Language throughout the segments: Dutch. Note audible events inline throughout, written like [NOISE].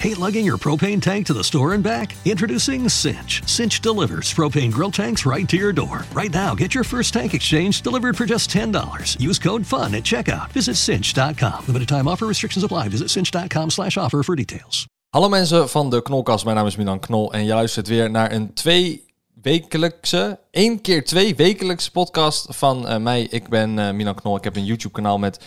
Hate lugging your propane tank to the store and back? Introducing Cinch. Cinch delivers propane grill tanks right to your door. Right now, get your first tank exchange delivered for just $10. Use code FUN at checkout. Visit cinch.com. Limited time offer restrictions apply. Visit cinch.com slash offer for details. Hallo mensen van de Knolkast, mijn naam is Milan Knol en je luistert weer naar een twee wekelijkse, één keer twee wekelijkse podcast van eh, mij. Ik ben eh, Milan Knol, ik heb een YouTube kanaal met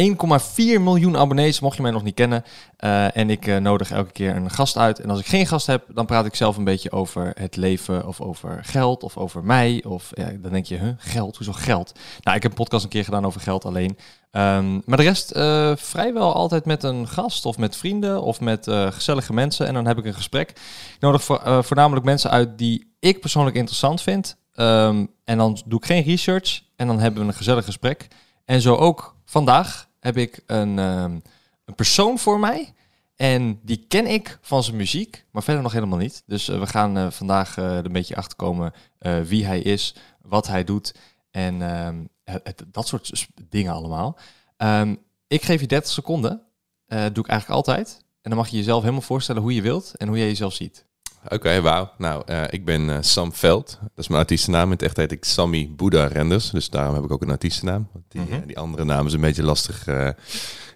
1,4 miljoen abonnees, mocht je mij nog niet kennen. Uh, en ik uh, nodig elke keer een gast uit. En als ik geen gast heb, dan praat ik zelf een beetje over het leven of over geld of over mij. Of ja, dan denk je, huh, geld, hoezo geld? Nou, ik heb een podcast een keer gedaan over geld alleen. Um, maar de rest uh, vrijwel altijd met een gast of met vrienden of met gezellige mensen. En dan heb ik een gesprek. Ik nodig voor, voornamelijk mensen uit die ik persoonlijk interessant vind. Um, en dan doe ik geen research en dan hebben we een gezellig gesprek. En zo ook vandaag heb ik een, um, een persoon voor mij. En die ken ik van zijn muziek, maar verder nog helemaal niet. Dus uh, we gaan uh, vandaag uh, er een beetje achter komen wie hij is, wat hij doet en het, dat soort dingen allemaal. Um, ik geef je 30 seconden, doe ik eigenlijk altijd. En dan mag je jezelf helemaal voorstellen hoe je wilt en hoe jij jezelf ziet. Oké, okay, wauw. Nou, uh, ik ben uh, Sam Veld. Dat is mijn artiestennaam. In het echt heet ik Sammy Boeddha Renders. Dus daarom heb ik ook een artiestennaam. Want die, mm -hmm. uh, die andere naam is een beetje lastig,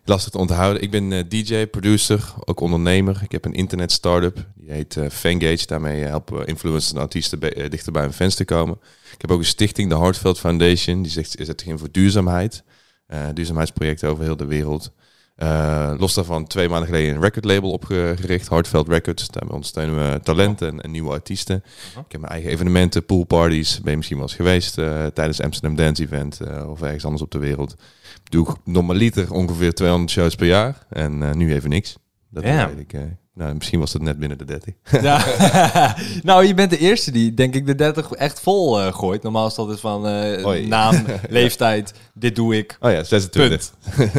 lastig te onthouden. Ik ben DJ, producer, ook ondernemer. Ik heb een internet startup. Die heet Fangage. Daarmee helpen influencers en artiesten dichter bij hun fans te komen. Ik heb ook een stichting, de Hartveld Foundation. Die zegt, zet zich in voor duurzaamheid. duurzaamheidsprojecten over heel de wereld. Uh, los daarvan twee maanden geleden een recordlabel opgericht, Hardveld Records. Daarmee ondersteunen we talenten en, en nieuwe artiesten. Uh -huh. Ik heb mijn eigen evenementen, poolparties. Ben je misschien wel eens geweest uh, tijdens Amsterdam Dance Event uh, of ergens anders op de wereld. Doe normaliter ongeveer 200 shows per jaar en nu even niks. Dat weet ik. Nou, misschien was het net binnen de 30. [LAUGHS] Ja. [LAUGHS] nou, je bent de eerste die, denk ik, de 30 echt vol uh, gooit. Normaal is dat dus van uh, naam, [LAUGHS] leeftijd, dit doe ik. Oh ja, 26.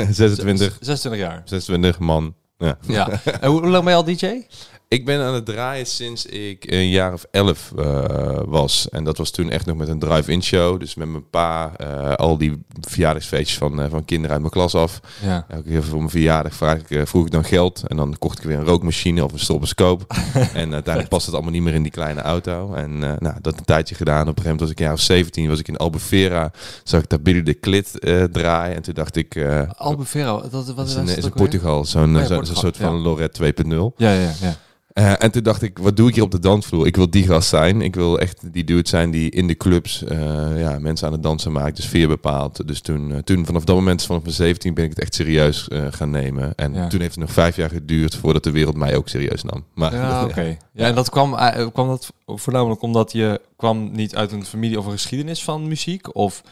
26. 26 jaar. 26, man. Ja. ja. En hoe, hoe lang ben je al DJ? Ik ben aan het draaien sinds ik een jaar of elf uh, was. En dat was toen echt nog met een drive-in show. Dus met mijn pa, uh, al die verjaardagsfeestjes van, uh, van kinderen uit mijn klas af. Ja. Elke keer voor mijn verjaardag vraag ik, vroeg ik dan geld. En dan kocht ik weer een rookmachine of een stroboscoop. [LAUGHS] en uiteindelijk past het allemaal niet meer in die kleine auto. En nou, dat een tijdje gedaan. Op een gegeven moment was ik een jaar of 17. Was ik in Albufeira. Zag ik daar Billy de Klit draaien. En toen dacht ik... Albufeira, dat, wat is, een, is in Portugal. Zo'n oh ja, zo, Portugal. soort van. Lorette 2.0. Ja, ja, ja. Uh, en toen dacht ik, wat doe ik hier op de dansvloer? Ik wil die gast zijn. Ik wil echt die dude zijn die in de clubs uh, ja, mensen aan het dansen maakt. Dus sfeer bepaalt. Dus toen, uh, toen vanaf dat moment, vanaf mijn 17, ben ik het echt serieus gaan nemen. En ja. toen heeft het nog vijf jaar geduurd voordat de wereld mij ook serieus nam. Maar, ja, [LAUGHS] oké. Okay. Ja, en dat kwam, kwam dat voornamelijk omdat je kwam niet uit een familie of een geschiedenis van muziek? Of...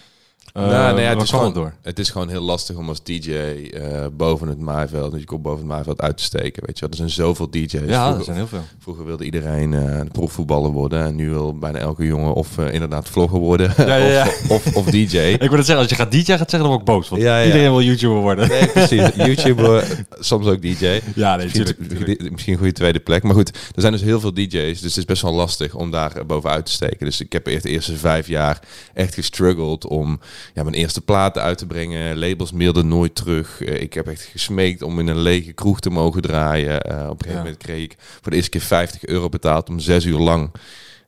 Uh, nou, nee, ja, het, is gewoon, door? het is gewoon heel lastig om als DJ uh, boven het maaiveld, dus je komt boven het maaiveld uit te steken. Weet je, wel. er zijn zoveel DJ's. Ja, vroeger, er zijn heel veel. Vroeger wilde iedereen uh, profvoetballer worden en nu wil bijna elke jongen of inderdaad vlogger worden ja, ja, ja. of, of, of, DJ. [LAUGHS] ik wil het zeggen, als je gaat DJ gaat zeggen, dan word ik boos. Want iedereen wil YouTuber worden. Nee, precies. [LAUGHS] YouTuber, soms ook DJ. Ja, nee, misschien, tuurlijk. misschien een goede tweede plek. Maar goed, er zijn dus heel veel DJ's, dus het is best wel lastig om daar bovenuit te steken. Dus ik heb echt de eerste vijf jaar echt gestruggeld om ja, mijn eerste plaat uit te brengen. Labels mailden nooit terug. Uh, ik heb echt gesmeekt om in een lege kroeg te mogen draaien. Uh, op een gegeven ja. moment kreeg ik voor de eerste keer 50 euro betaald om zes uur lang.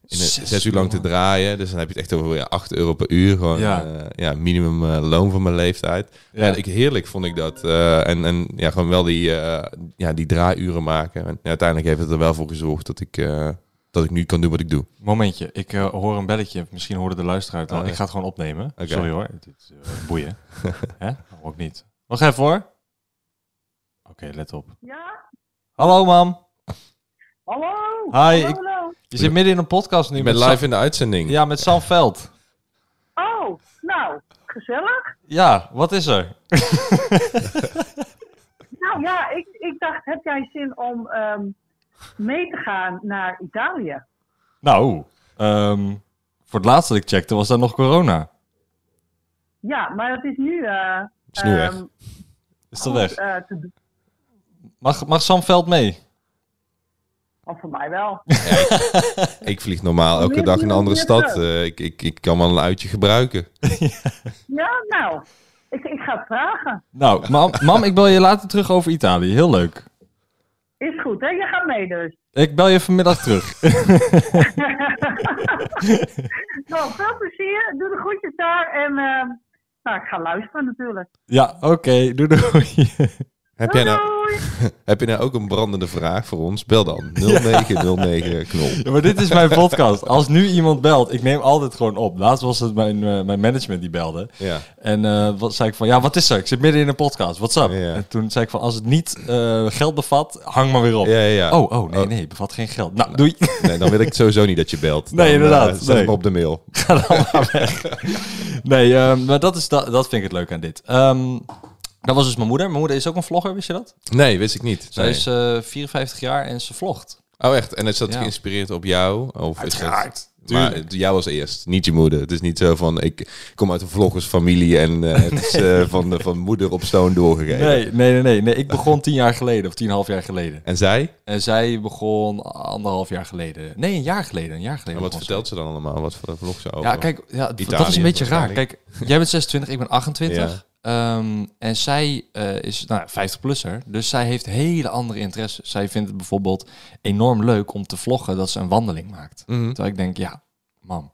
Zes, zes uur lang te draaien. Dus dan heb je het echt over ja, 8 euro per uur. Gewoon ja. Uh, ja, minimum loon van mijn leeftijd. Ja. En ik, heerlijk vond ik dat. en, en ja, gewoon wel die, ja, die draaiuren maken. En uiteindelijk heeft het er wel voor gezorgd dat ik dat ik nu kan doen wat ik doe. Momentje, ik uh, hoor een belletje. Misschien hoorde de luisteraar het al. Oh. Ik ga het gewoon opnemen. Okay. Sorry hoor, dit is uh, boeien. [LAUGHS] Hè? Ook niet. Wacht even hoor. Oké, okay, let op. Ja? Hallo mam. Hallo. Hi. Hallo, ik, hallo. je zit midden in een podcast nu. Je met live Sam, in de uitzending. Ja, met Sam Veld. Oh, nou, gezellig. Ja, wat is er? [LAUGHS] nou ja, ik, ik dacht, heb jij zin om... Um, mee te gaan naar Italië. Nou, um, voor het laatste dat ik checkte was daar nog corona. Ja, maar het is nu... Uh, is nu weg. Um, is toch weg? Uh, te... mag, mag Sam Veld mee? Of voor mij wel. [LAUGHS] Ja, ik, ik, vlieg normaal elke dag in een andere stad. Uh, ik, ik, ik kan wel een uitje gebruiken. [LAUGHS] ja, nou, ik, ik ga het vragen. Nou, mam, mam, ik wil je later terug over Italië. Heel leuk. Is goed, hè? Je gaat mee dus. Ik bel je vanmiddag terug. [LAUGHS] [LAUGHS] nou, veel plezier. Doe de groetjes daar. En uh, nou, ik ga luisteren natuurlijk. ja, oké. Doei doei. Heb jij, nou, [LAUGHS] heb je nou ook een brandende vraag voor ons? Bel dan [LAUGHS] 0909 knol. Ja, maar dit is mijn podcast. Als nu iemand belt, ik neem altijd gewoon op. Laatst was het mijn, eh, mijn management die belde. Ja. En eh, wat zei ik van, ja, wat is er? Ik zit midden in een podcast. What's up? Ja. En toen zei ik van, als het niet eh, geld bevat, hang maar weer op. Ja, ja, ja. Oh, oh, nee, nee, bevat geen geld. Nou, doei. Nee, dan wil ik sowieso niet dat je belt. Nee, inderdaad. zet Nee. hem op de mail. [LAUGHS] Ga dan maar weg. Nee, ehm, maar dat, is da dat vind ik het leuk aan dit. Ehm, dat was dus mijn moeder. Mijn moeder is ook een vlogger, wist je dat? Nee, wist ik niet. Zij Nee. is eh 54 jaar en ze vlogt. Oh, echt? En is dat Ja. geïnspireerd op jou? Of is dat... Uiteraard. Maar jou als eerst, niet je moeder. Het is niet zo van, ik kom uit een vloggersfamilie en eh, het is eh, [LAUGHS] van, van moeder op zoon doorgegeven. Nee, nee, nee, nee, nee. Ik begon tien jaar geleden, of tien half jaar geleden. En zij? En zij begon anderhalf jaar geleden. Nee, een jaar geleden. Een jaar geleden. En wat vertelt ze dan allemaal? Wat voor vlog ze over? Ja, kijk, ja, dat is een beetje raar. Kijk, jij bent 26, ik ben 28. Ehm, en zij eh, is nou, 50-plusser. Dus zij heeft hele andere interesses. Zij vindt het bijvoorbeeld enorm leuk om te vloggen dat ze een wandeling maakt. Mhm. Terwijl ik denk, ja, mam,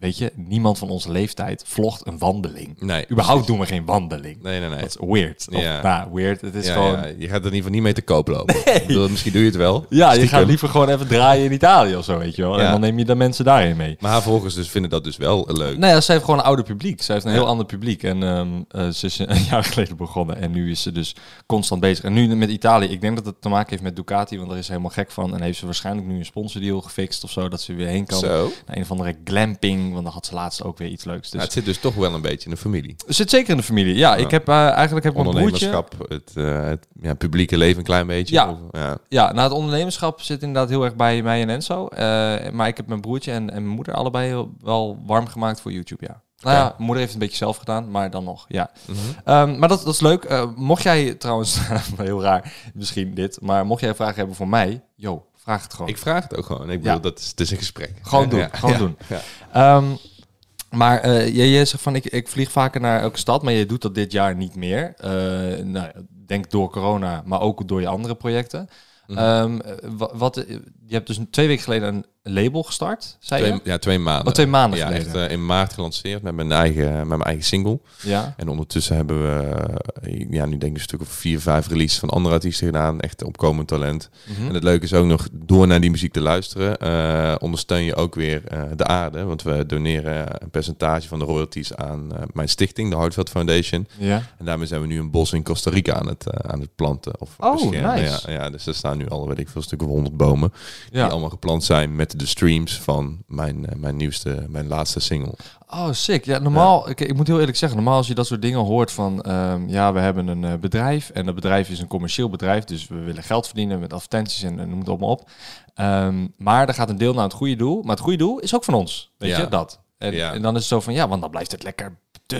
weet je, niemand van onze leeftijd vlogt een wandeling. Nee. Überhaupt doen we geen wandeling. Nee, nee, nee. Dat is weird. Of, Ja. nou, weird. Het is Ja, gewoon... ja, je gaat er in ieder geval niet mee te koop lopen. [LAUGHS] Bedoel, misschien doe je het wel. Ja, je gaat liever gewoon even draaien in Italië of zo, weet je wel. En dan neem je de mensen daarin mee. Maar haar volgers dus vinden dat dus wel leuk. Ja, zij heeft gewoon een ouder publiek. Zij heeft een heel ander publiek. En eh, ze is een [LAUGHS] jaar geleden begonnen. En nu is ze dus constant bezig. En nu met Italië. Ik denk dat het te maken heeft met Ducati. Want daar is ze helemaal gek van. En heeft ze waarschijnlijk nu een sponsordeal gefixt of zo. Dat ze weer heen kan. Zo. Naar een of andere glamping. Want dan had ze laatst ook weer iets leuks. Dus Ja, het zit dus toch wel een beetje in de familie. het zit zeker in de familie. Ja, ik heb eh, eigenlijk heb. Ondernemerschap, het, eh, het ja, publieke leven een klein beetje. Ja. Of- ja. Ja, nou het ondernemerschap zit inderdaad heel erg bij mij en Enzo. Eh, maar ik heb mijn broertje en, en mijn moeder allebei heel- wel warm gemaakt voor YouTube, ja. Nou ja, moeder heeft het een beetje zelf gedaan, maar dan nog, ja. Mhm. Ehm, maar dat, dat is leuk. Mocht jij trouwens, [LAUGHS] heel raar misschien dit, maar mocht jij vragen hebben voor mij, yo, vraag het gewoon. Ik vraag het ook gewoon. Ik bedoel, Ja. dat is, het is een gesprek. Gewoon doen, gewoon doen. Ehm, maar eh jij, jij zegt van, ik, ik vlieg vaker naar elke stad, maar je doet dat dit jaar niet meer. Eh nou, denk door corona, maar ook door je andere projecten. Mhm. Ehm, eh, wa- wat, eh, je hebt dus twee weken geleden een label gestart, zei Twee, je? ja, twee maanden. Oh, twee maanden ja, geleden. echt eh, in maart gelanceerd met mijn eigen, met mijn eigen single. Ja. En ondertussen hebben we, eh, ja, nu denk ik een stuk of vier, vijf releases van andere artiesten gedaan. Echt opkomend talent. Mhm. En het leuke is ook nog, door naar die muziek te luisteren, eh, ondersteun je ook weer eh, de aarde. Want we doneren een percentage van de royalties aan eh, mijn stichting, de Hartveld Foundation. Ja. En daarmee zijn we nu een bos in Costa Rica aan het, eh, aan het planten. Of Oh, beschermen. nice. Ja, ja, dus er staan nu al, weet ik veel, stukken honderd bomen. ja. Die allemaal geplant zijn met de streams van mijn, eh, mijn nieuwste, mijn laatste single. Oh, sick. Ja, normaal, ik, ik moet heel eerlijk zeggen, normaal als je dat soort dingen hoort van, ehm, ja, we hebben een eh, bedrijf en dat bedrijf is een commercieel bedrijf, dus we willen geld verdienen met advertenties en, en noem het allemaal op. Ehm, maar er gaat een deel naar het goede doel, maar het goede doel is ook van ons, weet Ja. je, dat. En, Ja. en dan is het zo van, ja, want dan blijft het lekker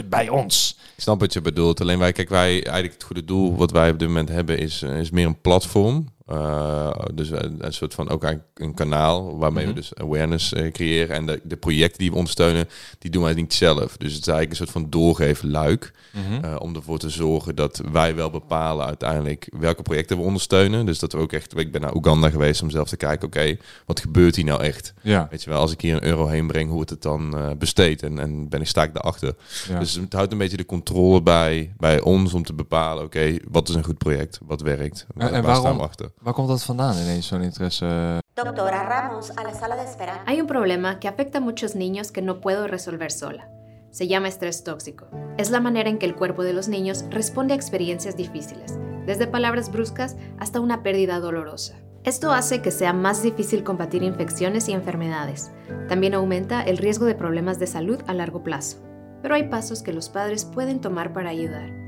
bij ons. Ik snap wat je bedoelt. Alleen wij, kijk, wij eigenlijk het goede doel wat wij op dit moment hebben is, eh, is meer een platform. Uh, dus een, een, soort van ook een kanaal waarmee Mhm. we dus awareness uh, creëren. En de, de projecten die we ondersteunen, die doen wij niet zelf. Dus het is eigenlijk een soort van doorgeven luik. Mhm. Uh, om ervoor te zorgen dat wij wel bepalen uiteindelijk welke projecten we ondersteunen. Dus dat we ook echt, ik ben naar Oeganda geweest om zelf te kijken, oké, wat gebeurt hier nou echt? Ja. Weet je wel, als ik hier een euro heen breng, hoe wordt het dan besteed? En, en ben ik, sta ik daarachter? Ja. Dus het houdt een beetje de controle bij, bij ons om te bepalen, oké, wat is een goed project? Wat werkt? Waar, En- waar staan waarom- we achter? Waar komt dat vandaan ineens, zo'n interesse? Doctora Ramos, a la sala de espera. Hay un problema que afecta a muchos niños que no puedo resolver sola. Se llama estrés tóxico. Es la manera en que el cuerpo de los niños responde a experiencias difíciles, desde palabras bruscas hasta una pérdida dolorosa. Esto hace que sea más difícil combatir infecciones y enfermedades. También aumenta el riesgo de problemas de salud a largo plazo. Pero hay pasos que los padres pueden tomar para ayudar.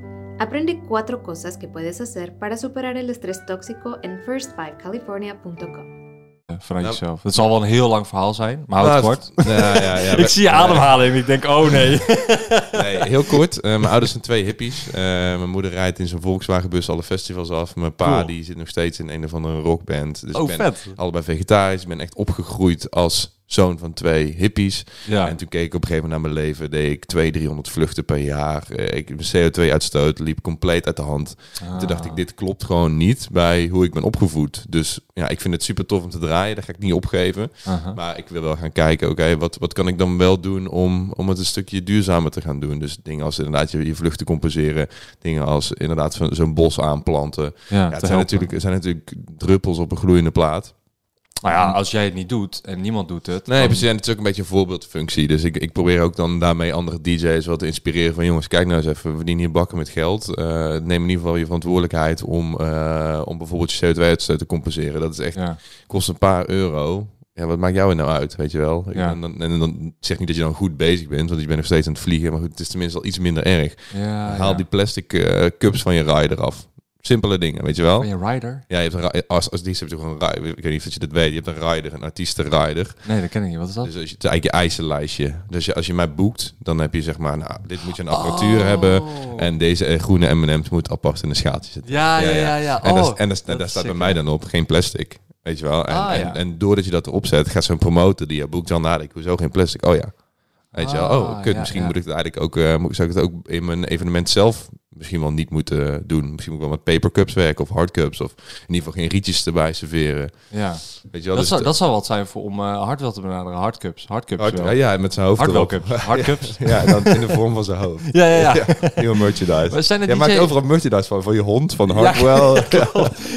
Aprende cuatro cosas que puedes hacer para superar el estrés tóxico en first5california.com. eh, Vanuit Nou- jezelf. Het zal wel een heel lang verhaal zijn, maar houd het Nou, kort. Ja, ja, ja, [LAUGHS] ik zie je ademhalen en ik denk, oh nee. [LAUGHS] Nee, heel kort. Eh, mijn ouders zijn twee hippies. Eh, mijn moeder rijdt in zijn Volkswagenbus alle festivals af. Mijn pa Cool. die zit nog steeds in een of andere rockband. Dus Oh, ik ben vet. allebei vegetarisch. Ik ben echt opgegroeid als zoon van twee hippies. Ja. En toen keek ik op een gegeven moment naar mijn leven. Deed ik 200, 300 vluchten per jaar. Eh, ik, mijn CO2-uitstoot liep compleet uit de hand. Ah. Toen dacht ik, dit klopt gewoon niet bij hoe ik ben opgevoed. Dus ja, ik vind het super tof om te draaien. Daar ga ik niet opgeven. Maar ik wil wel gaan kijken, oké, wat, wat kan ik dan wel doen om, om het een stukje duurzamer te gaan doen? Dus dingen als inderdaad je, je vluchten compenseren. Dingen als inderdaad zo'n bos aanplanten. Ja, het, zijn helpen. natuurlijk, het zijn natuurlijk druppels op een gloeiende plaat. Maar ja, als jij het niet doet en niemand doet het. Nee, precies. En het is ook een beetje een voorbeeldfunctie. Dus ik, ik probeer ook dan daarmee andere DJ's wat te inspireren. Van jongens, kijk nou eens even, we verdienen hier bakken met geld. Eh, neem in ieder geval je verantwoordelijkheid om, eh, om bijvoorbeeld je CO2-uitstoot te compenseren. Dat is echt, Ja. kost een paar euro. Ja, wat maakt jou er nou uit, weet je wel? Ja. En, dan, en dan zeg niet dat je dan goed bezig bent, want je bent nog steeds aan het vliegen. Maar goed, het is tenminste al iets minder erg. Ja, Haal die plastic eh, cups van je rider af. Simpele dingen, weet je wel? Ben je rider? Ja, je hebt een, als, als die heb je toch een rider. Ik weet niet of je dat weet. Je hebt een rider, een artiestenrider. Nee, dat ken ik niet. Wat is dat? Dus als je, het is eigenlijk je eisenlijstje. Dus je, als je mij boekt, dan heb je zeg maar, nou, dit moet je een apparatuur Oh. hebben. En deze groene M&M's moet apart in een schaaltje zitten. Ja, ja, ja, ja. En, dat Oh, en, dat is- en dat daar staat bij mij dan op geen plastic. Weet je wel? En, Ah, ja. en, en doordat je dat erop zet, gaat zo'n promotor die je boekt dan nadenken, hoezo geen plastic? Oh ja. Weet je wel? Ah, Oh, kut, misschien moet ik het eigenlijk ook, eh, moet- zou ik het ook in mijn evenement zelf misschien wel niet moeten doen. Misschien moet ik wel met papercups werken of hardcups. Of in ieder geval geen rietjes erbij serveren. Ja. Weet je wel? Dat, Dus zou, de- dat zou wat zijn voor om uh, hardwell te benaderen. Hardcups. Hardcups hard, wel. ja, ja, met zijn hoofd Hardwell erop. cups. Hardcups. [LAUGHS] [LAUGHS] Ja, dan in de vorm van zijn hoofd. [LAUGHS] Ja, ja, ja. Nieuwe merchandise. We zijn er Jij DJ maakt overal merchandise van. Van je hond, van Hardwell.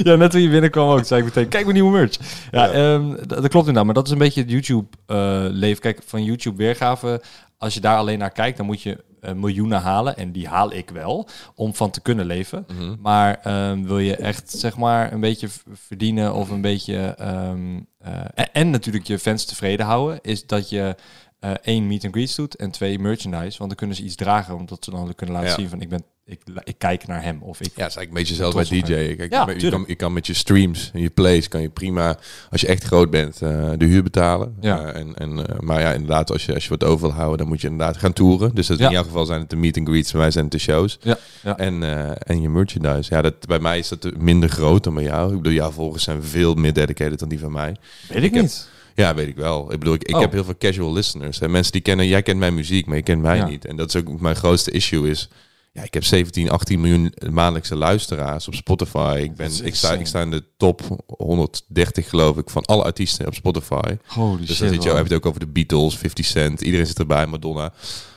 ja, net toen je binnenkwam ook, zei ik meteen, kijk mijn nieuwe merch. Ja, Ja. ehm, dat klopt inderdaad, maar dat is een beetje het YouTube-leven. kijk, van YouTube-weergave, als je daar alleen naar kijkt, dan moet je eh, miljoenen halen. En die haal ik wel, om van te kunnen leven. Mhm. Maar ehm, wil je echt, zeg maar, een beetje verdienen of een beetje... ehm, eh, en, en natuurlijk je fans tevreden houden, is dat je... eh, één meet and greets doet en twee merchandise, want dan kunnen ze iets dragen, omdat ze dan kunnen laten Ja. zien van ik ben ik, ik kijk naar hem of ik Ja, het is eigenlijk een beetje zelfs bij DJ. Kijk, Ja, je, kan, kan met je streams en je plays, kan je prima, als je echt groot bent, eh, de huur betalen. Ja. Eh, en, en, eh, maar ja, inderdaad, als je, als je wat over wil houden, dan moet je inderdaad gaan toeren. Dus dat Ja. in jouw geval zijn het de meet and greets, bij mij zijn het de shows. Ja, ja. En, en je merchandise. Ja, dat, bij mij is dat minder groot dan bij jou. Ik bedoel, jouw volgers zijn veel meer dedicated dan die van mij. weet ik niet. Ja, weet ik wel. Ik bedoel, ik, ik Oh. heb heel veel casual listeners. En mensen die kennen, jij kent mijn muziek, maar je kent mij Ja. niet. En dat is ook mijn grootste issue is... Ja, ik heb 17, 18 miljoen maandelijkse luisteraars op Spotify. Ik, ben, ik, sta, ik sta in de top 130, geloof ik, van alle artiesten op Spotify. Holy Dus shit. dan zit je, heb je het ook over de Beatles, 50 Cent. Iedereen zit erbij, Madonna.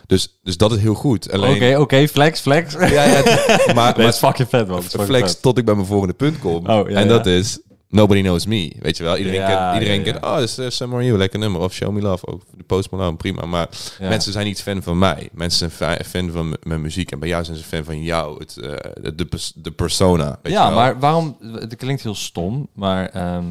Dus, dus dat is heel goed. Oké, Alleen, oké, flex, flex. ja, ja, maar, Nee, maar het is fucking vet, man. Fucking flex vet. tot ik bij mijn volgende punt kom. Oh, ja, en ja. dat is Nobody Knows Me. Weet je wel? Iedereen Ja, kent, iedereen ja, ja. kent oh, is uh, Summer You, lekker nummer. Of Show Me Love, ook de Post Malone, prima. Maar mensen zijn niet fan van mij. Mensen zijn fa- fan van mijn muziek. En bij jou zijn ze fan van jou, het, eh, de, de, pers- de persona. Weet ja, je wel? maar waarom... Het klinkt heel stom, maar ehm,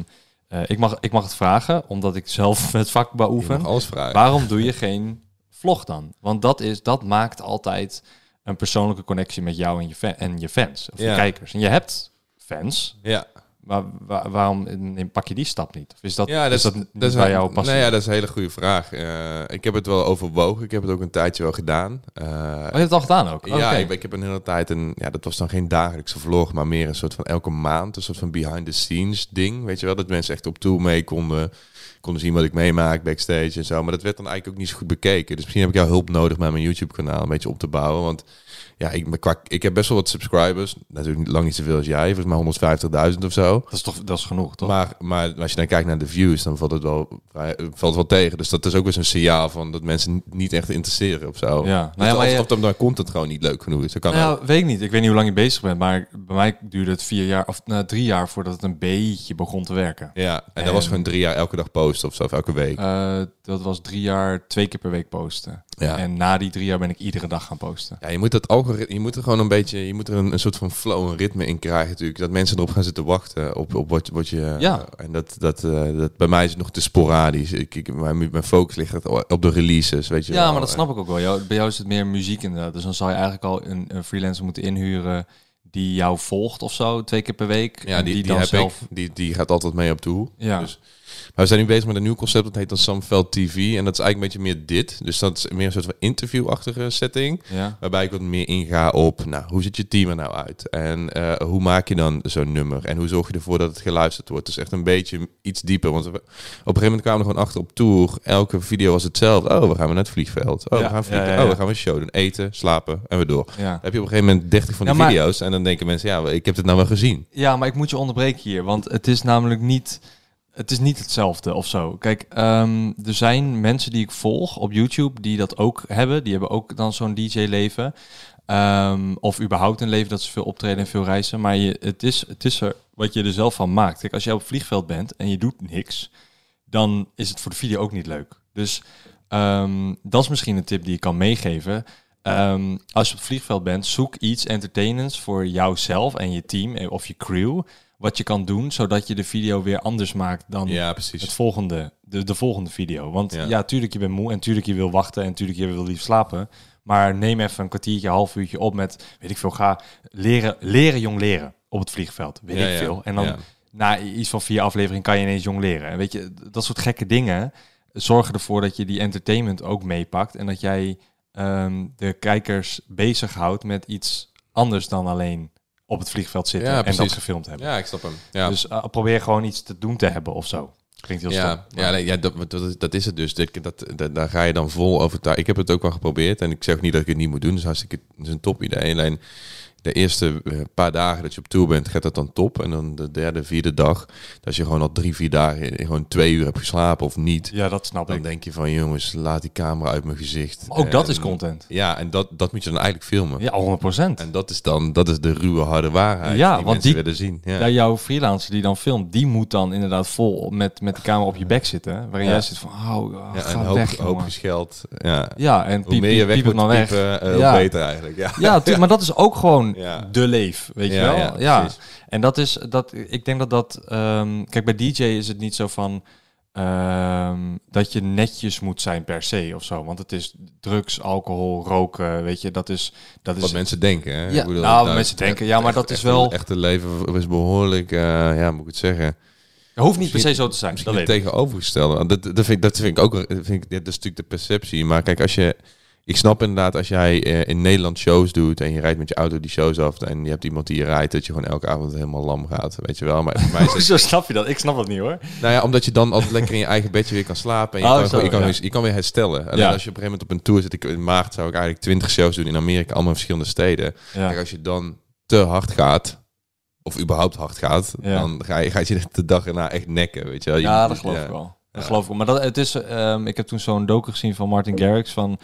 eh, ik, mag, ik mag het vragen, omdat ik zelf [LAUGHS] het vak beoefen. alles vragen. Waarom doe je geen vlog dan? Want dat, is, dat maakt altijd een persoonlijke connectie met jou en je, en je fans, of je kijkers. En je hebt fans, Ja, maar wa- waarom neem- pak je die stap niet? Of is dat, ja is dat, niet bij jou passie? Nee, ja, dat is een hele goede vraag. Eh, ik heb het wel overwogen. Ik heb het ook een tijdje wel gedaan. Oh, je hebt het al gedaan ook? Ja, ik, ik heb een hele tijd een, ja, dat was dan geen dagelijkse vlog, maar meer een soort van elke maand, een soort van behind the scenes ding, weet je wel, dat mensen echt op tour mee konden, konden zien wat ik meemaak backstage en zo, maar dat werd dan eigenlijk ook niet zo goed bekeken. Dus misschien heb ik jouw hulp nodig met mijn YouTube kanaal een beetje op te bouwen, want ja, ik, qua, ik heb best wel wat subscribers, natuurlijk niet- lang niet zoveel als jij, volgens mij 150.000 of zo. Dat is toch dat is genoeg, toch? Maar, maar als je dan kijkt naar de views, dan valt het wel, vrij- valt wel tegen. Dus dat is ook weer zo'n signaal van dat mensen niet- echt interesseren of zo. Ja. Nou ja, maar je- of dan, dan content gewoon niet leuk genoeg is. Dat kan ook. Nou, weet ik niet. Ik weet niet hoe lang je bezig bent, maar bij mij duurde het vier jaar of nou, drie jaar voordat het een beetje begon te werken. Ja, en, En- dat was gewoon drie jaar elke dag posten of zo, of elke week. Eh, dat was drie jaar, twee keer per week posten. Ja. En na die drie jaar ben ik iedere dag gaan posten. Ja, je moet dat algoritme, je moet er gewoon een beetje, je moet er een, een soort van flow, een ritme in krijgen natuurlijk. Dat mensen erop gaan zitten wachten op, op wat, wat je... Ja. En dat, dat, eh, dat, bij mij is het nog te sporadisch. Ik, ik, mijn, mijn focus ligt op de releases, weet je Ja, wel. maar dat snap ik ook wel. Jou, bij jou is het meer muziek inderdaad. Dus dan zou je eigenlijk al een, een freelancer moeten inhuren die jou volgt of zo, twee keer per week. Ja, en die, die, dan zelf... ik. Die, die gaat altijd mee op tour. Ja. Dus, maar we zijn nu bezig met een nieuw concept, dat heet dan Samveld TV. En dat is eigenlijk een beetje meer dit. Dus dat is meer een soort van interviewachtige setting. Ja. Waarbij ik wat meer inga op, nou, hoe ziet je team er nou uit? En eh, hoe maak je dan zo'n nummer? En hoe zorg je ervoor dat het geluisterd wordt? Dus echt een beetje iets dieper. Want op een gegeven moment kwamen we gewoon achter op tour. Elke video was hetzelfde. Oh, we gaan naar het vliegveld. Oh, Ja, we gaan vliegen. ja. Oh, we gaan een show doen. Eten, slapen en we door. Dan heb je op een gegeven moment 30 van die maar- video's. En dan denken mensen, ja, ik heb het nou wel gezien. ja, maar ik moet je onderbreken hier, want het is namelijk niet... Het is niet hetzelfde of zo. Kijk, ehm, er zijn mensen die ik volg op YouTube die dat ook hebben. Die hebben ook dan zo'n DJ-leven. Ehm, of überhaupt een leven dat ze veel optreden en veel reizen. Maar je, het, is, het is er wat je er zelf van maakt. Kijk, als jij op het vliegveld bent en je doet niks, dan is het voor de video ook niet leuk. Dus ehm, dat is misschien een tip die ik kan meegeven. Als je op het vliegveld bent, zoek iets entertainends voor jouzelf en je team eh, of je crew. Wat je kan doen, zodat je de video weer anders maakt dan Ja, precies. het volgende, de, de volgende video. Want Ja. ja. tuurlijk, je bent moe en tuurlijk je wil wachten en tuurlijk je wil lief slapen. Maar neem even een kwartiertje, half uurtje op met, weet ik veel, ga leren, leren jong leren op het vliegveld. Weet Ja, ik veel. En dan na iets van vier afleveringen kan je ineens jong leren. En weet je, dat soort gekke dingen zorgen ervoor dat je die entertainment ook meepakt. En dat jij ehm, de kijkers bezighoudt met iets anders dan alleen op het vliegveld zitten Ja, en dat gefilmd hebben. Ja, ik snap hem. Ja. Dus eh, probeer gewoon iets te doen te hebben of zo. Klinkt heel ja, stom. ja, nee, ja dat, dat, is- dat is het dus. Dat, dat, dat- daar ga je dan vol over. Ik heb het ook wel geprobeerd en ik zeg ook niet dat ik het niet moet doen. Dus hartstikke, het is een top idee. Alleen de eerste eh, paar dagen dat je op tour bent, gaat dat dan top. En dan de derde, vierde dag, dat je gewoon al drie, vier dagen gewoon twee uur hebt geslapen of niet. Ja, dat snap Dan ik. denk je van jongens, laat die camera uit mijn gezicht. Maar ook dat En- is content. Ja, en dat, dat moet je dan eigenlijk filmen. Ja, 100 procent. En dat is dan dat is de ruwe, harde waarheid Ja, die want mensen die- willen zien. Ja. Ja. jouw freelancer die dan filmt, die moet dan inderdaad vol met, met de camera op je bek zitten. Waarin Ja. jij zit van, oh, oh, Ja, ga een hoop, weg, hoop gescheld. Ja. Ja, en Hoe piep, meer je piep, weg piep moet het maar weg. piepen, eh, hoe Ja. beter eigenlijk. Ja, Ja, [LAUGHS] maar dat is ook gewoon Ja. de leef, weet je wel? ja. En dat is, dat, ik denk dat dat, ehm, kijk, bij DJ is het niet zo van ehm, dat je netjes moet zijn per se of zo. Want het is drugs, alcohol, roken, weet je, dat is... Dat is Wat mensen denken. Hè? Ja, nou, wat mensen denken, ja, maar dat is wel- Het echte leven is behoorlijk, eh, ja, moet ik het zeggen. Het hoeft niet per se zo te zijn, Misschien dat tegenovergestelde. Dat, dat, vind ik, dat vind ik ook, vind ik, dat is natuurlijk de perceptie. Maar kijk, als je, ik snap inderdaad als jij eh, in Nederland shows doet en je rijdt met je auto die shows af en je hebt iemand die je rijdt, dat je gewoon elke avond helemaal lam gaat, weet je wel. Maar voor mij is [LAUGHS] het, Zo snap je dat? Ik snap dat niet hoor. nou ja, omdat je dan altijd lekker in je eigen bedje weer kan slapen en je, Oh, kan, zo, je, kan, ja. weer- je kan weer herstellen. Alleen Ja. als je op een gegeven moment op een tour zit, ik, in maart zou ik eigenlijk 20 shows doen in Amerika, allemaal in verschillende steden. Ja. Als je dan te hard gaat, of überhaupt hard gaat, dan ga je, ga je de dag erna echt nekken, weet je wel. Je Ja, moet- dat geloof ik wel. Dat geloof ik wel. Maar dat, het is, ehm, ik heb toen zo'n docu gezien van Martin Garrix van...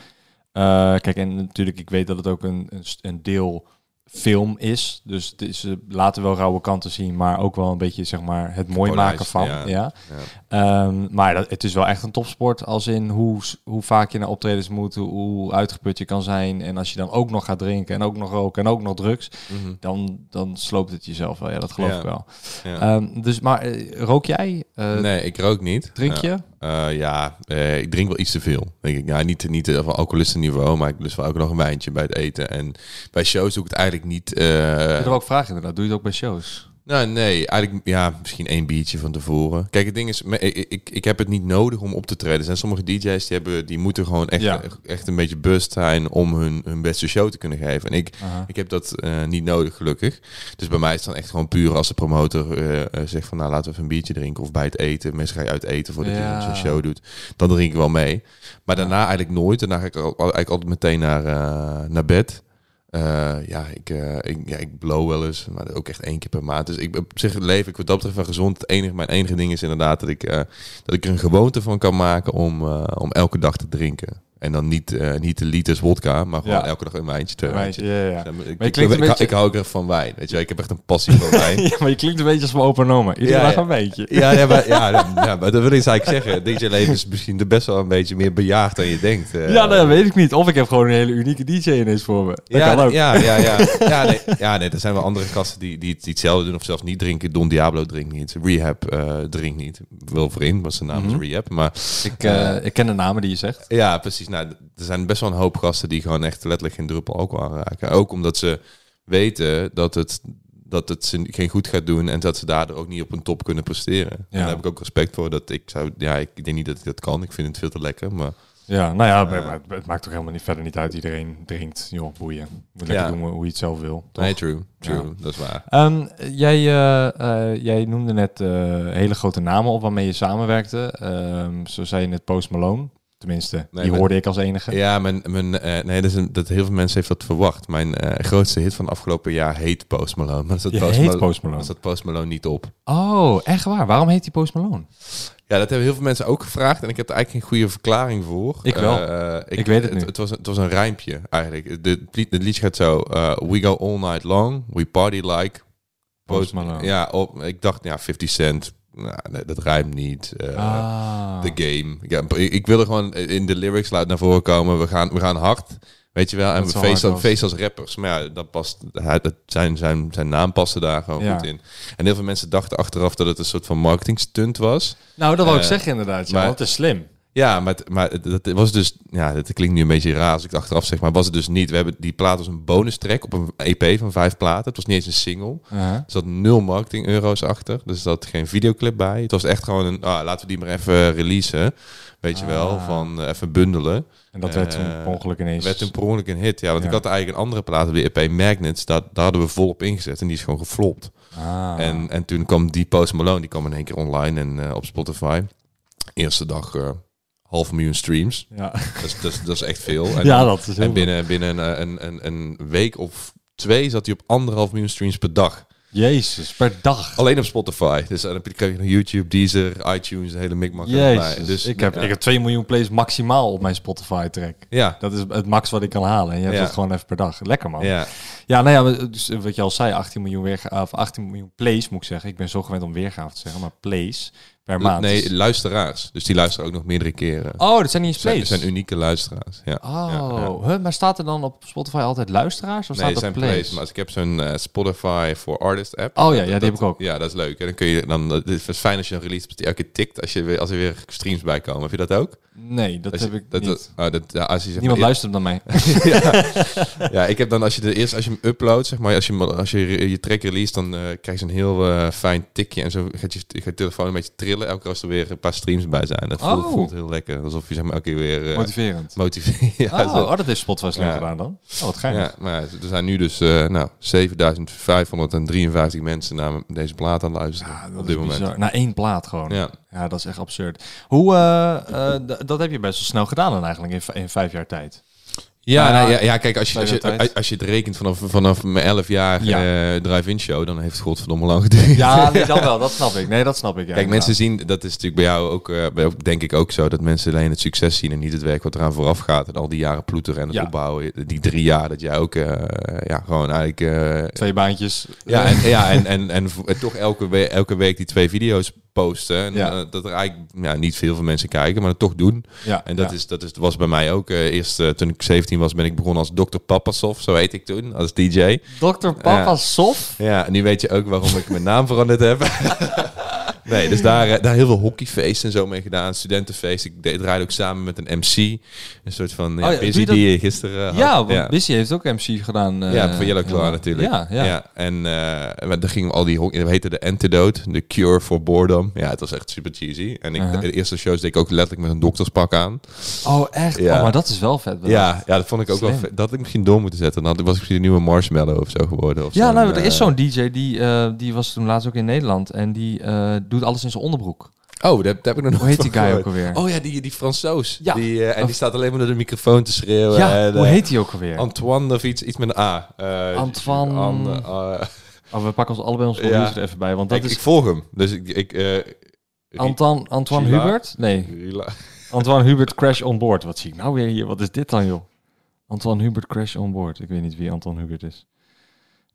eh, kijk, en natuurlijk, ik weet dat het ook een, een, deel film is. Dus het is, ze laten wel rauwe kanten zien, maar ook wel een beetje, zeg maar, het mooi maken van. Ja. ja. Ehm, maar dat, het is wel echt een topsport, als in hoe, hoe vaak je naar optredens moet, hoe, hoe uitgeput je kan zijn. En als je dan ook nog gaat drinken en ook nog roken en ook nog drugs, Mhm. dan, dan sloopt het jezelf wel. Ja, dat geloof Ja. ik wel. Ehm, dus, maar eh, rook jij? Eh, nee, ik rook niet. Drink Ja. je? Eh, ja, eh, ik drink wel iets te veel. Denk ik. Ja, niet, niet eh, van alcoholistenniveau, maar ik lust wel ook nog een wijntje bij het eten. En bij shows doe ik het eigenlijk niet. eh, Ik wil er ook vragen inderdaad. Doe je het ook bij shows? Nou, nee, eigenlijk ja, misschien één biertje van tevoren. Kijk, het ding is, ik, ik, ik heb het niet nodig om op te treden. Er zijn sommige DJ's die, hebben, die moeten gewoon echt, Ja. echt een beetje bust zijn om hun, hun beste show te kunnen geven. En ik, Aha. ik heb dat eh, niet nodig, gelukkig. Dus bij mij is het dan echt gewoon puur als de promotor eh, eh, zegt van nou laten we even een biertje drinken. Of bij het eten. Mensen ga je uit eten voordat Ja. je zo'n show doet. Dan drink ik wel mee. Maar daarna eigenlijk nooit. Daarna ga ik al- eigenlijk altijd meteen naar, naar bed. Eh, ja, ik, eh, ik, ja, ik blow wel eens, maar ook echt één keer per maand. Dus ik op zich leef ik wat dat betreft wel gezond. Het enige, mijn enige ding is inderdaad dat ik, eh, dat ik er een gewoonte van kan maken om, om elke dag te drinken. En dan niet, eh, niet de liters wodka, maar gewoon Ja. elke dag een wijntje, twee Wijntje, wijntjes. ja, ja. Ja, maar ik, je ik, klinkt een ik, beetje- ik hou ook echt van wijn. Weet je, ik heb echt een passie voor [LAUGHS] wijn. ja, maar je klinkt een beetje als mijn opa en oma. Iedere Ja, dag een beetje. ja, ja, maar, ja, [LAUGHS] ja, maar dat wil ik eigenlijk zeggen. DJ leven is misschien de best wel een beetje meer bejaagd dan je denkt. eh. Ja, dat weet ik niet. Of ik heb gewoon een hele unieke DJ ineens voor me. Dat ja, kan ook. ja, ja, ja. [LAUGHS] Ja, nee, ja, nee, er zijn wel andere gasten die, die, het- die hetzelfde doen of zelfs niet drinken. Don Diablo drinkt niet. Rehab eh drinkt niet. Wel vriend, want zijn naam Mhm. is Rehab. Maar Ik, ik ken de namen die je zegt. ja, precies. Nou, er zijn best wel een hoop gasten die gewoon echt letterlijk geen druppel alcohol aanraken. Ook omdat ze weten dat het, dat het ze geen goed gaat doen en dat ze daardoor ook niet op een top kunnen presteren. En Ja. daar heb ik ook respect voor. Dat ik zou, ja, ik denk niet dat ik dat kan. Ik vind het veel te lekker, maar Ja, nou ja, maar het maakt toch helemaal niet verder niet uit. Iedereen drinkt, joh, boeien. Moet lekker Ja. doen hoe je het zelf wil. toch? nee, true, true, Ja. dat is waar. Ehm, jij, eh, eh, jij noemde net eh, hele grote namen op waarmee je samenwerkte. Ehm, zo zei je net Post Malone. Tenminste, Nee, die hoorde ik als enige. Ja, mijn, mijn, eh, nee, dat, is een, dat heel veel mensen heeft dat verwacht. Mijn eh, grootste hit van afgelopen jaar heet Post Malone. Maar Je Post Malone, Post Malone. maar zat Post Malone niet op. Oh, echt waar? Waarom heet die Post Malone? Ja, dat hebben heel veel mensen ook gevraagd. En ik heb er eigenlijk geen goede verklaring voor. Ik wel. Eh, Ik weet het nu. Het, was, het was een rijmpje eigenlijk. De, het liedje gaat zo. we go all night long. We party like... Post Malone. Ja, op, ik dacht, ja, 50 cent. Nou, nee, dat rijmt niet. Eh, ah. The game. Ja, ik, ik wilde gewoon in de lyrics laten naar voren komen. We gaan, we gaan hard. Weet je wel? En Dat we feesten, als rappers. Maar ja, dat past, dat zijn, zijn, zijn naam paste daar gewoon Ja. goed in. En heel veel mensen dachten achteraf dat het een soort van marketing stunt was. Nou, dat wou ik Eh, zeggen inderdaad. Ja, maar- want het is slim. Ja, maar, het, maar het, het was dus... Ja, dat klinkt nu een beetje raar als ik het achteraf zeg. Maar was het dus niet. We hebben die plaat als een bonus track op een EP van vijf platen. Het was niet eens een single. Uh-huh. Er zat nul marketing euro's achter. Dus er zat geen videoclip bij. Het was echt gewoon een... Ah, laten we die maar even releasen. Weet je wel? Ah. Van eh, even bundelen. En dat werd toen Eh, per ongeluk ineens... werd een per ongeluk een hit. Ja, want Ja. ik had eigenlijk een andere plaat op de EP Magnets. Daar, daar hadden we volop ingezet. En die is gewoon geflopt. Ah. En, en toen kwam die Post Malone. Die kwam in één keer online en eh, op Spotify. Eerste dag half miljoen streams. ja. Dat is, dat is, dat is echt veel. [LAUGHS] En, ja, dat is en binnen, binnen een, een, een, een week of twee zat hij op anderhalf miljoen streams per dag. Jezus, per dag. Alleen op Spotify. Dus dan heb je krijg je nog YouTube, Deezer, iTunes, de hele mikmak. Jezus. Dus ik, heb, ja. ik heb 2 miljoen plays maximaal op mijn Spotify-track. Ja, Dat is het max wat ik kan halen. En je hebt Ja. het gewoon even per dag. Lekker, man. ja. Ja, nou ja, dus wat je al zei, 18 miljoen, weerga of 18 miljoen plays moet ik zeggen. Ik ben zo gewend om weergave te zeggen, maar plays per maand. Nee, is- luisteraars. Dus die luisteren ook nog meerdere keren. Oh, dat zijn niet eens plays. zijn unieke luisteraars. Ja. Oh, Ja, ja. Huh, maar staat er dan op Spotify altijd luisteraars of Nee, staat er zijn plays? plays. Maar als ik heb zo'n eh, Spotify for Artist app. Oh ja, Dat- ja, die heb ik ook. Ja, dat is leuk. En dan kun je dan. Het is fijn als je een release hebt die elke keer tikt als je weer als er weer streams bij komen. Heb je dat ook? Nee, dat Als heb je- ik dat, niet. dat- oh, dat, ja, als je zeg Niemand maar, luistert naar mij. [LAUGHS] ja. ja, ik heb dan als je de eerst als je hem uploadt, zeg maar, als je als je je, track release, dan eh, krijg je een heel eh, fijn tikje en zo gaat je, gaat je telefoon een beetje trillen elke keer als er weer een paar streams bij zijn. Dat voelt, Oh. voelt heel lekker, alsof je zeg maar elke keer weer eh Motiverend. motiveert. [LAUGHS] ja, oh, oh, dat heeft Spotify slim gedaan dan. Oh, wat geinig. Ja, maar er zijn nu dus nou, 7553 mensen naar deze plaat aan het luisteren op is dit moment. bizar. Na één plaat gewoon. Ja. Ja, dat is echt absurd. Hoe, eh, eh, dat heb je best wel snel gedaan dan eigenlijk in, in vijf jaar tijd. Ja, Nou ja, nou, ja, kijk, als je, als, je, als, je het rekent vanaf, vanaf mijn 11 jaar Ja. eh, drive-in show, dan heeft het godverdomme lang geduurd. Ja, [LAUGHS] nee, dat wel. Dat snap ik. Nee, dat snap ik. Ja, Kijk, mensen zien, dat is natuurlijk bij jou ook, bij- denk ik ook zo, dat mensen alleen het succes zien en niet het werk wat eraan vooraf gaat. En al die jaren ploeteren en het opbouwen, die drie jaar dat jij ook, ja, gewoon eigenlijk... Twee baantjes. ja, en, ja, [LAUGHS] en, en, en, en toch elke, we elke week die twee video's posten. En Ja. eh, dat er eigenlijk ja, niet veel van mensen kijken, maar het toch doen. Ja, En dat, ja. is, dat is, was bij mij ook. eh, eerst eh, toen ik 17 was, ben ik begonnen als Dr. Papasov, zo heet ik toen, als DJ. Dr. Papa Sof. Ja, en nu weet je ook waarom ik mijn naam veranderd heb. [LAUGHS] nee, dus daar, eh, daar heel veel hockeyfeesten en zo mee gedaan. Studentenfeest. Ik deed, draaide ook samen met een MC. Een soort van ja, Oh ja, busy die je gisteren had. Ja, want Busy heeft ook MC gedaan. eh, ja, voor Yellow Claw natuurlijk. Ja, ja. En uh, dan gingen we al die hockey... We heette de Antidote, de Cure for Boredom. Ja, het was echt super cheesy. En ik, Uh-huh. de eerste shows deed ik ook letterlijk met een dokterspak aan. Oh, echt? Ja. Oh, maar dat is wel vet. bedacht. Ja, ja, dat vond ik ook wel vet. Dat had ik misschien door moeten zetten. Dan had- was ik misschien een nieuwe Marshmallow of zo geworden. Of Ja, nou, er eh, is zo'n DJ die, eh, die was toen laatst ook in Nederland en die eh, doet alles in zijn onderbroek. Oh, daar, daar heb ik nog Hoe heet die guy gehoord. ook alweer? Oh ja, die, die Fransoos. Ja. Die, eh, en Of- die staat alleen maar door de microfoon te schreeuwen. ja, en, hoe eh, heet die ook alweer? Antoine of iets, iets met een A. Eh, Antoine- An- eh, oh, we pakken ons allebei ons Ja. er even bij, want dat ik, is ik volg hem. Dus ik... ik eh, Antoine, Antoine Gila. Hubert? Nee, [LAUGHS] Antoine Hubert Crash on Board. Wat zie ik nou weer hier? Wat is dit dan, joh? Antoine Hubert Crash on Board. Ik weet niet wie Antoine Hubert is.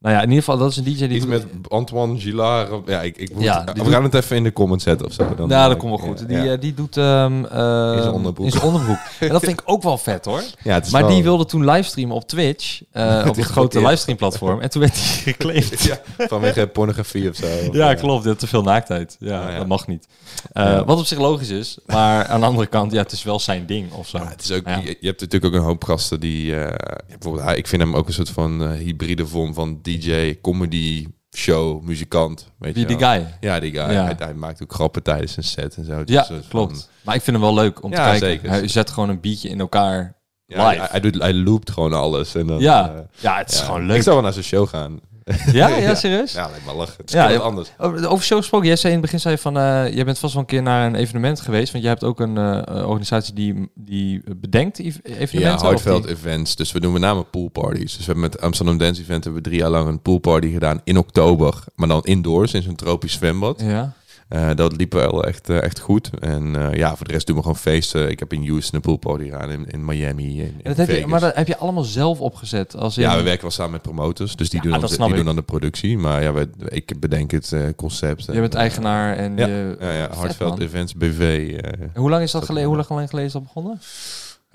Nou ja, in ieder geval, dat is een DJ die... Iets met Antoine Gillard. Ja, ik, ik moet, Ja, we gaan het even in de comments zetten of zo. Dan, Ja, dat eh, komt wel goed. ja, Die, ja. eh, die doet... ehm, eh, In zijn onderbroek. In zijn onderbroek. [LAUGHS] en dat vind ik ook wel vet, hoor. Ja, het is Maar wel- die wilde toen livestreamen op Twitch. eh, [LAUGHS] op het grote livestreamplatform. En toen werd hij. [LAUGHS] Ja, vanwege pornografie of zo. Ja, klopt. Dat te veel naaktheid. Ja, ja. dat mag niet. Eh, Ja. Wat op zich logisch is. Maar aan de andere kant, ja, het is wel zijn ding of zo. Ja, het is ook, Ja. je, je hebt natuurlijk ook een hoop gasten die... eh, bijvoorbeeld, ik vind hem ook een soort van hybride vorm van DJ, comedy, show, muzikant. Weet Wie je die wel. guy? Ja, die guy. Ja. Hij, hij maakt ook grappen tijdens zijn set en zo. Is Ja, een klopt. Maar ik vind hem wel leuk om te kijken. zeker. Hij zet gewoon een beatje in elkaar ja, live. Hij, hij, doet, hij loopt gewoon alles. En dan, ja. eh, ja, het is gewoon Ik leuk. zou wel naar zijn show gaan. [LAUGHS] Ja, ja, serieus? Ja, lijkt me lachen. Het is Ja, ja, ja. anders. Over over show gesproken, jij zei in het begin zei je van, eh jij bent vast wel een keer naar een evenement geweest, want jij hebt ook een eh, organisatie die, die bedenkt Ja, evenementen. of Hardveld die- Events. Dus we doen met name poolparties. Dus we hebben met Amsterdam Dance Event hebben we drie jaar lang een poolparty gedaan in oktober. Maar dan indoors in zo'n tropisch zwembad. Ja. Eh, dat liep wel echt, eh, echt goed. En eh, ja, voor de rest doen we gewoon feesten. Ik heb in Houston een poolparty gedaan, in, in Miami, in, dat heb je, maar dat heb je allemaal zelf opgezet. Als in, Ja, we werken wel samen met promoters. Dus die, Ja, doen, dan, die doen dan de productie. Maar ja, we, ik bedenk het concept. Je bent eigenaar en Ja, je... Ja, Hartveld man. Events BV. En hoe lang is dat Dat geleden? Hoe lang geleden is dat begonnen?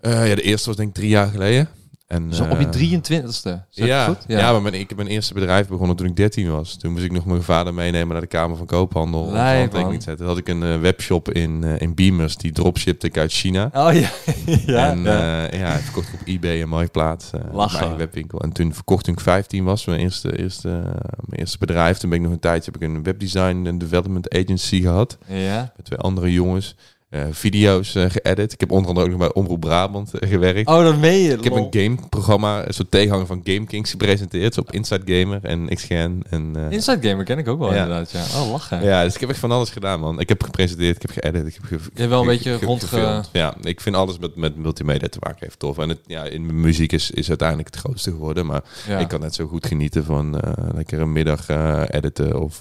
Ja, de eerste was denk ik drie jaar geleden. En, Zo op je eh, 23ste. Zeg ik Ja, goed? ja. maar mijn, ik heb mijn eerste bedrijf begonnen toen ik 13 was. Toen moest ik nog mijn vader meenemen naar de Kamer van Koophandel. om man. te zetten. Toen had ik een eh, webshop in, eh, in Beamers, die dropshipte ik uit China. Oh ja. [LAUGHS] ja, en ja. eh, ja, verkocht op eBay en Marktplaats. eh mijn Lachen. webwinkel. En toen verkocht toen ik 15 was, mijn eerste, eerste, eh, mijn eerste bedrijf. Toen ben ik nog een tijdje, heb ik een webdesign en development agency gehad. ja. Met twee andere jongens. Eh, video's eh, geëdit. Ik heb onder andere ook nog bij Omroep Brabant eh, gewerkt. Oh, dat meen je. Ik heb een gameprogramma, een soort tegenhanger van Game Kings gepresenteerd. Op Inside Gamer en XGN. En, Inside Gamer ken ik ook wel Ja. inderdaad, ja. Oh, lachen. ja, dus ik heb echt van alles gedaan, man. Ik heb gepresenteerd, ik heb geëdit, ik heb ge- Je hebt wel een beetje ge- rondge-. Ja, ik vind alles met, met multimedia te maken heeft tof. En het, ja, in mijn muziek is, is uiteindelijk het grootste geworden. Maar Ja. ik kan net zo goed genieten van lekker een middag editen. Of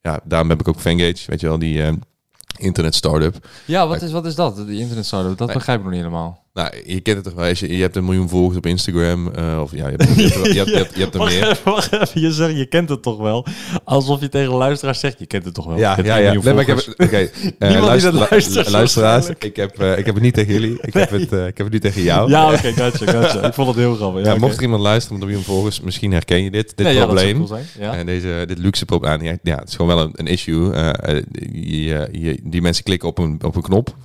ja, daarom heb ik ook Fangage, weet je wel, die internet startup. Ja, wat is, wat is dat? Die internet startup? Dat Nee. begrijp ik nog niet helemaal. Nou, je kent het toch wel. Als je, je hebt een miljoen volgers op Instagram. eh, of ja, je hebt, je hebt, er- je hebt, je hebt, je hebt er Wacht meer. even, wacht even. Je zegt, je kent het toch wel? Alsof je tegen de luisteraar zegt, je kent het toch wel? Ja, ja, ja. miljoen Nee, maar ik heb, volgers. oké, [LAUGHS] die dat luister- luistert, lu- luisteraars, ik heb, eh, ik heb het niet tegen jullie. Ik, heb, het, eh, ik heb het nu tegen jou. Ja, oké, gotcha, gotcha. Ik vond het heel grappig. Ja, mocht er iemand luisteren met een miljoen volgers, misschien herken je dit, dit Nee, probleem. Ja. En deze, dit luxe probleem, ja, ja, het is gewoon wel een, een issue. Je- die mensen klikken op een, op een knop.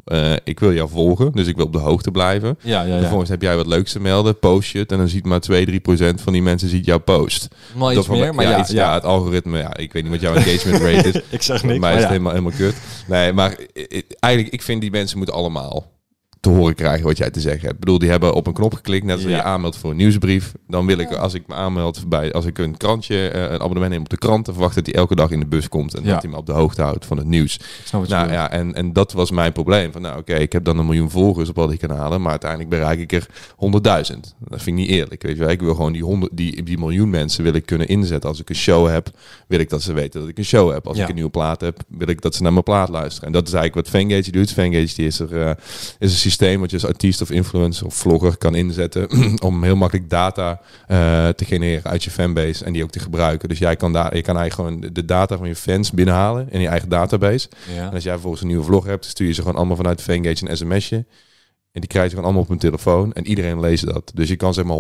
Ik wil jou volgen, dus ik wil op de hoogte blijven. Ja, ja, ja. Vervolgens heb jij wat leuks te melden, post je het en dan ziet maar 2, 3 procent van die mensen ziet jouw post. Maar iets Dat van- meer, maar ja, iets- het algoritme, ja, ik weet niet wat jouw engagement rate is. [LAUGHS] Ik zeg niks, mij maar is het helemaal, helemaal kut. Nee, maar eigenlijk, ik vind die mensen moeten allemaal te horen krijgen wat jij te zeggen hebt. Ik bedoel, die hebben op een knop geklikt, net als Ja. je aanmeldt voor een nieuwsbrief. Dan wil ik, als ik me aanmeld bij, als ik een krantje, eh, een abonnement neem op de krant, dan verwacht dat hij elke dag in de bus komt en Ja. dat hij me op de hoogte houdt van het nieuws. Nou ja, en, en dat was mijn probleem. Van nou, oké, ik heb dan een miljoen volgers op al die kanalen, maar uiteindelijk bereik ik er 100.000. Dat vind ik niet eerlijk, weet je wel. Ik wil gewoon die, honderd, die, die miljoen mensen wil ik kunnen inzetten. Als ik een show heb, wil ik dat ze weten dat ik een show heb. Als Ja. ik een nieuwe plaat heb, wil ik dat ze naar mijn plaat luisteren. En dat is eigenlijk wat Fangage doet. Fangage die is, er, eh, is een systeem wat je als artiest of influencer of vlogger kan inzetten [CLEARS THROAT] om heel makkelijk data eh, te genereren uit je fanbase en die ook te gebruiken. Dus jij kan daar, je kan eigenlijk gewoon de data van je fans binnenhalen in je eigen database. Ja. En als jij vervolgens een nieuwe vlog hebt, stuur je ze gewoon allemaal vanuit Fangage een sms'je. En die krijg je gewoon allemaal op hun telefoon. En iedereen leest dat. Dus je kan zeg maar 100%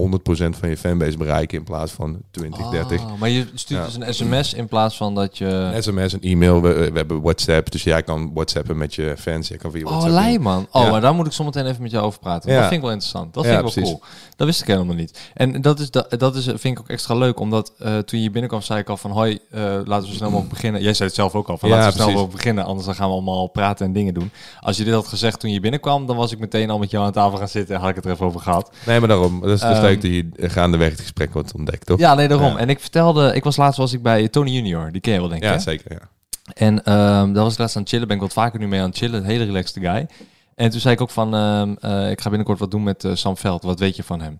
van je fanbase bereiken in plaats van 20, 30. Ah, maar je stuurt Ja. dus een sms in plaats van dat je... Een sms, een e-mail. We, we hebben WhatsApp. Dus jij kan WhatsAppen met je fans. Je kan via Oh, WhatsApp. lei man. Oh, Ja. maar daar moet ik zometeen even met jou over praten. Ja. Dat vind ik wel interessant. Dat Ja, vind ik wel precies. cool. Dat wist ik helemaal niet. En dat, is, dat, dat is, vind ik ook extra leuk, omdat eh, toen je binnenkwam zei ik al van hoi, eh, laten we snel mogelijk beginnen. Jij zei het zelf ook al, van Ja, laten we snel mogelijk beginnen, anders dan gaan we allemaal praten en dingen doen. Als je dit had gezegd toen je binnenkwam, dan was ik meteen al met jou aan tafel gaan zitten en had ik het er even over gehad. Nee, maar daarom. Dat is, is Ehm, leuk dat je gaandeweg het gesprek wordt ontdekt, toch? Ja, nee, daarom. Ja. En ik vertelde, ik was laatst was ik bij Tony Junior, die ken je wel denk ik. Ja, hè? zeker. Ja. En ehm daar was ik laatst aan het chillen. Ben ik wat vaker nu mee aan het chillen. Een hele relaxed guy. En toen zei ik ook van, eh, ik ga binnenkort wat doen met eh, Sam Veld. Wat weet je van hem?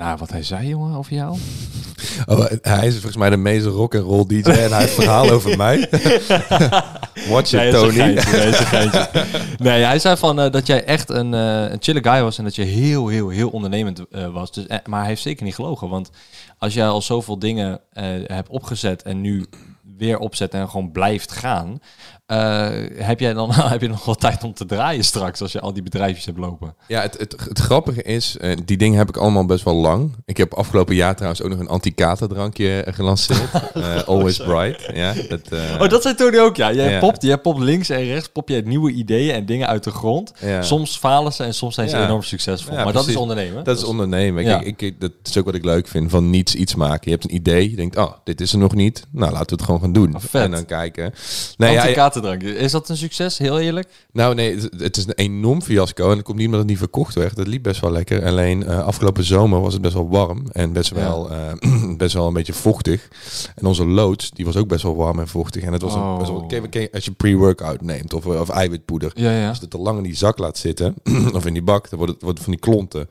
Nou, wat hij zei, jongen, over jou. Oh, hij is volgens mij de meest rock and roll DJ en hij heeft verhaal [LAUGHS] over mij. [LAUGHS] Watch Nee, it, Tony. geintje, [LAUGHS] nee, geintje. Hij zei van eh, dat jij echt een, eh, een chille guy was en dat je heel, heel, heel ondernemend eh, was. Dus, maar hij heeft zeker niet gelogen, want als jij al zoveel dingen hebt opgezet en nu weer opzet en gewoon blijft gaan, eh, heb jij dan [LAUGHS] heb je nog wel tijd om te draaien straks als je al die bedrijfjes hebt lopen? Ja, het, het, het grappige is, eh, die dingen heb ik allemaal best wel lang. Ik heb afgelopen jaar trouwens ook nog een anti-katerdrankje eh, gelanceerd. [LAUGHS] Always Bright. Ja, dat, Oh, dat zei Tony ook, ja. Jij Ja. popt, jij popt links en rechts, pop je nieuwe ideeën en dingen uit de grond. Ja. Soms falen ze en soms zijn ze Ja. enorm succesvol. Maar dat is ondernemen. Dat is ondernemen. Ja. Kijk, ik, dat is ook wat ik leuk vind, van niets iets maken. Je hebt een idee, je denkt, oh, dit is er nog niet. Nou, laten we het gewoon gaan doen. Oh, vet. En dan kijken. Nee, ja, Is dat een succes, heel eerlijk? Nou nee, het, het is een enorm fiasco en het komt niet omdat het niet verkocht werd. Het liep best wel lekker. Alleen eh, afgelopen zomer was het best wel warm en best wel, eh, [CLEARS THROAT] best wel een beetje vochtig. En onze loods, die was ook best wel warm en vochtig. En het was een, Oh. best wel, ken- ken- als je pre-workout neemt of, of eiwitpoeder. Ja, ja. Als je het te lang in die zak laat zitten, [CLEARS THROAT] of in die bak, dan wordt het, wordt het van die klonten.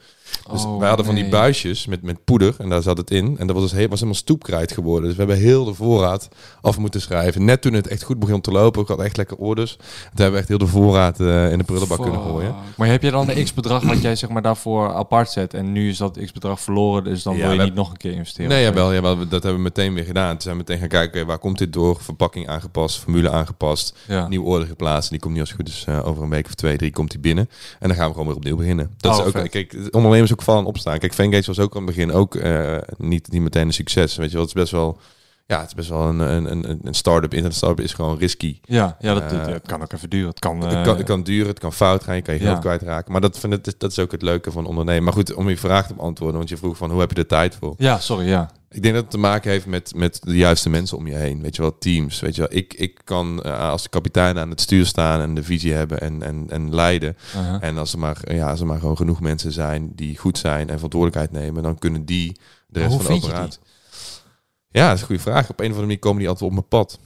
Dus Oh, wij hadden van die buisjes met, met poeder en daar zat het in. En dat was, dus heel, was helemaal stoepkrijt geworden. Dus we hebben heel de voorraad af moeten schrijven. Net toen het echt goed begon te lopen, ik had echt lekker orders. Toen hebben we echt heel de voorraad eh, in de prullenbak kunnen gooien. Maar heb je dan een x-bedrag wat jij zeg maar daarvoor apart zet en nu is dat x-bedrag verloren, dus dan Ja, wil je niet nog een keer investeren? Nee, jawel, jawel, dat hebben we meteen weer gedaan. Toen zijn we meteen gaan kijken, waar komt dit door? Verpakking aangepast, formule aangepast, Ja. nieuwe order geplaatst. Die komt niet als het goed is eh, over een week of twee, drie komt die binnen. En dan gaan we gewoon weer opnieuw beginnen. Dat Oh, is ook, vet. kijk, ondernemers ook vallen en opstaan. Kijk, Fengage was ook aan het begin ook eh, niet, niet meteen een succes. Weet je wel, het is best wel, ja, het is best wel een, een, een, een start-up. Internet startup is gewoon risky. Ja, ja dat, dat- Eh, het kan ook even duren. Het kan, het, eh, kan, het kan duren, het kan fout gaan, je kan je geld Ja. kwijtraken. Maar dat, vind ik, dat is ook het leuke van ondernemen. Maar goed, om je vraag te beantwoorden, want je vroeg van hoe heb je de tijd voor? Ja, sorry, ja. Ik denk dat het te maken heeft met, met de juiste mensen om je heen. Weet je wel, teams. Weet je wel, ik, ik kan eh, als kapitein aan het stuur staan en de visie hebben en, en, en leiden. Uh-huh. En als er, maar, ja, als er maar gewoon genoeg mensen zijn die goed zijn en verantwoordelijkheid nemen, dan kunnen die de rest van de operatie. Ja, dat is een goede vraag. Op een of andere manier komen die altijd op mijn pad.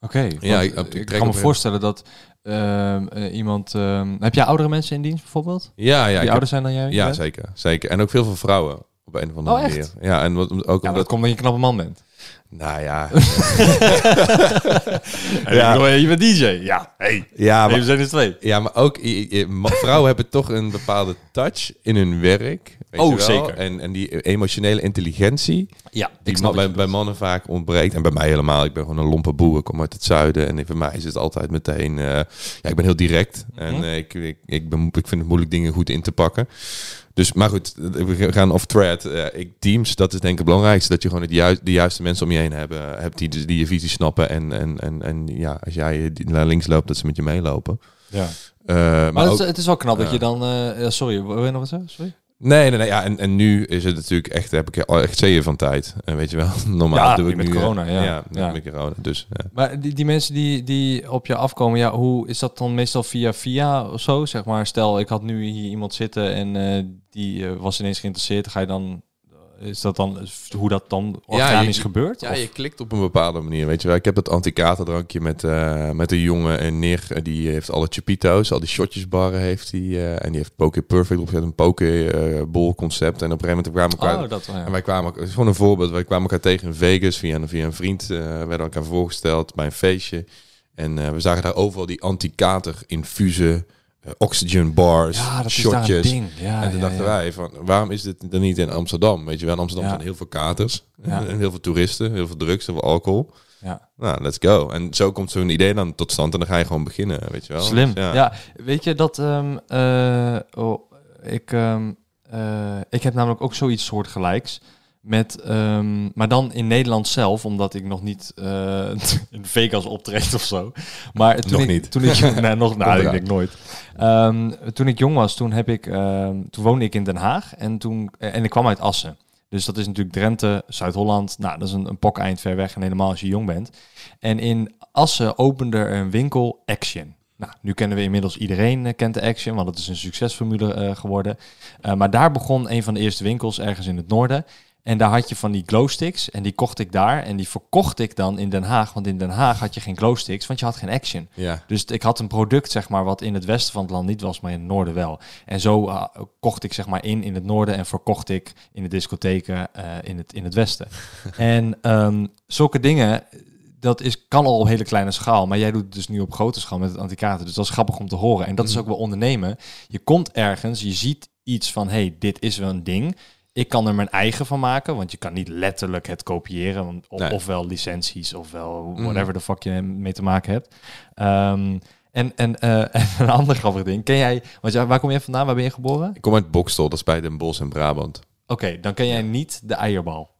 Oké, Ja, ik- ik, ik kan me voorstellen dat ehm, eh, iemand... ehm, heb jij oudere mensen in dienst bijvoorbeeld? Ja, ja, die heb- ouder zijn dan jij? ja bent? zeker, zeker. En ook veel van vrouwen op een of andere Oh, manier. Ja, en wat, ook Ja, omdat. dat komt omdat je een knappe man bent. Nou ja, [LAUGHS] Ja. Je bent DJ. Ja, hey. ja, Nee, maar, we zijn er twee. Ja, maar ook vrouwen [LAUGHS] hebben toch een bepaalde touch in hun werk. Weet Oh, je wel? zeker. En, en die emotionele intelligentie, Ja, die ma- bij, bij mannen vaak ontbreekt. En bij mij helemaal. Ik ben gewoon een lompe boer. Ik kom uit het zuiden. En voor mij is het altijd meteen... eh, ja, ik ben heel direct. En Mhm. eh, ik, ik, ik, ben, ik vind het moeilijk dingen goed in te pakken. Dus, maar goed, we gaan off thread. Eh, ik, teams, dat is denk ik het belangrijkste. Dat je gewoon het juist, de juiste mensen om je heen hebben, hebt die, die je visie snappen. En, en, en, en ja, als jij naar links loopt, dat ze met je meelopen. Ja. Eh, maar Maar het, ook- is- het is wel knap dat je dan... eh, sorry, wil je nog wat zeggen? Sorry? Nee, nee, nee. Ja, en, en nu is het natuurlijk echt, heb ik al echt zeeën van tijd. En weet je wel, [LAUGHS] normaal Ja, doe ik met nu... eh, corona, ja. Ja, Ja. met corona. Dus ja. Maar die, die mensen die, die op je afkomen, ja, hoe is dat dan meestal via via of zo? Zeg maar, stel ik had nu hier iemand zitten en eh, die eh, was ineens geïnteresseerd. Ga je dan, is dat dan hoe dat dan organisch je- gebeurt? Ja, Of- je klikt op een bepaalde manier, weet je wel. Ik heb dat anti-katerdrankje met, eh, met een jongen en neer. Die heeft alle chapito's, al die shotjesbarren heeft hij. eh, en die heeft Poke Perfect opgezet, een Poke eh concept. En op een gegeven moment kwamen we elkaar... Oh, dat ja. En wij kwamen, het is gewoon een voorbeeld, wij kwamen elkaar tegen in Vegas via een, via een vriend. werden elkaar voorgesteld bij een feestje. En we zagen daar overal die anti-kater infuse oxygen bars, Ja, dat is daar een shotjes. ding. Ja, en toen ja, dachten ja. wij van, waarom is dit dan niet in Amsterdam? Weet je wel, in Amsterdam Ja. zijn heel veel katers. Ja. En heel veel toeristen, heel veel drugs, heel veel alcohol. Ja. Nou, let's go. En zo komt zo'n idee dan tot stand en dan ga je gewoon beginnen, weet je wel. Slim. Dus ja. weet je dat ehm, eh, oh, ik, ehm, eh, ik heb namelijk ook zoiets soortgelijks. Met, ehm, maar dan in Nederland zelf, omdat ik nog niet eh, [LAUGHS] in Vegas optreed of zo. Maar toen Nog ik, niet. Toen ik, [LAUGHS] nee, nog, nou, ik eraan. denk nooit. Ehm, toen ik jong was, toen, heb ik, ehm, toen woonde ik in Den Haag en, toen, eh, en ik kwam uit Assen. Dus dat is natuurlijk Drenthe, Zuid-Holland. Nou, dat is een, een pok eind ver weg en helemaal als je jong bent. En in Assen opende er een winkel Action. Nou, nu kennen we inmiddels iedereen eh, kent de Action, want het is een succesformule geworden. Maar daar begon een van de eerste winkels ergens in het noorden. En daar had je van die glowsticks en die kocht ik daar. En die verkocht ik dan in Den Haag. Want in Den Haag had je geen glowsticks, want je had geen action. Ja. Dus ik had een product, zeg maar, wat in het westen van het land niet was, maar in het noorden wel. En zo uh, kocht ik, zeg maar, in in het noorden en verkocht ik in de discotheken uh, in, het, in het westen. [LAUGHS] en um, zulke dingen, dat is, kan al op hele kleine schaal. Maar jij doet het dus nu op grote schaal met het antikaten. Dus dat is grappig om te horen. En dat is ook wel ondernemen. Je komt ergens, je ziet iets van, hey, dit is wel een ding. Ik kan er mijn eigen van maken, want je kan niet letterlijk het kopiëren. Want, of, nee. Ofwel licenties, ofwel whatever mm. the fuck je mee te maken hebt. Um, en, en, uh, [LAUGHS] en een ander grappig ding. Ken jij, want waar kom je vandaan? Waar ben je geboren? Ik kom uit Bokstel, dat is bij Den Bosch in Brabant. Oké, okay, dan ken jij niet de eierbal.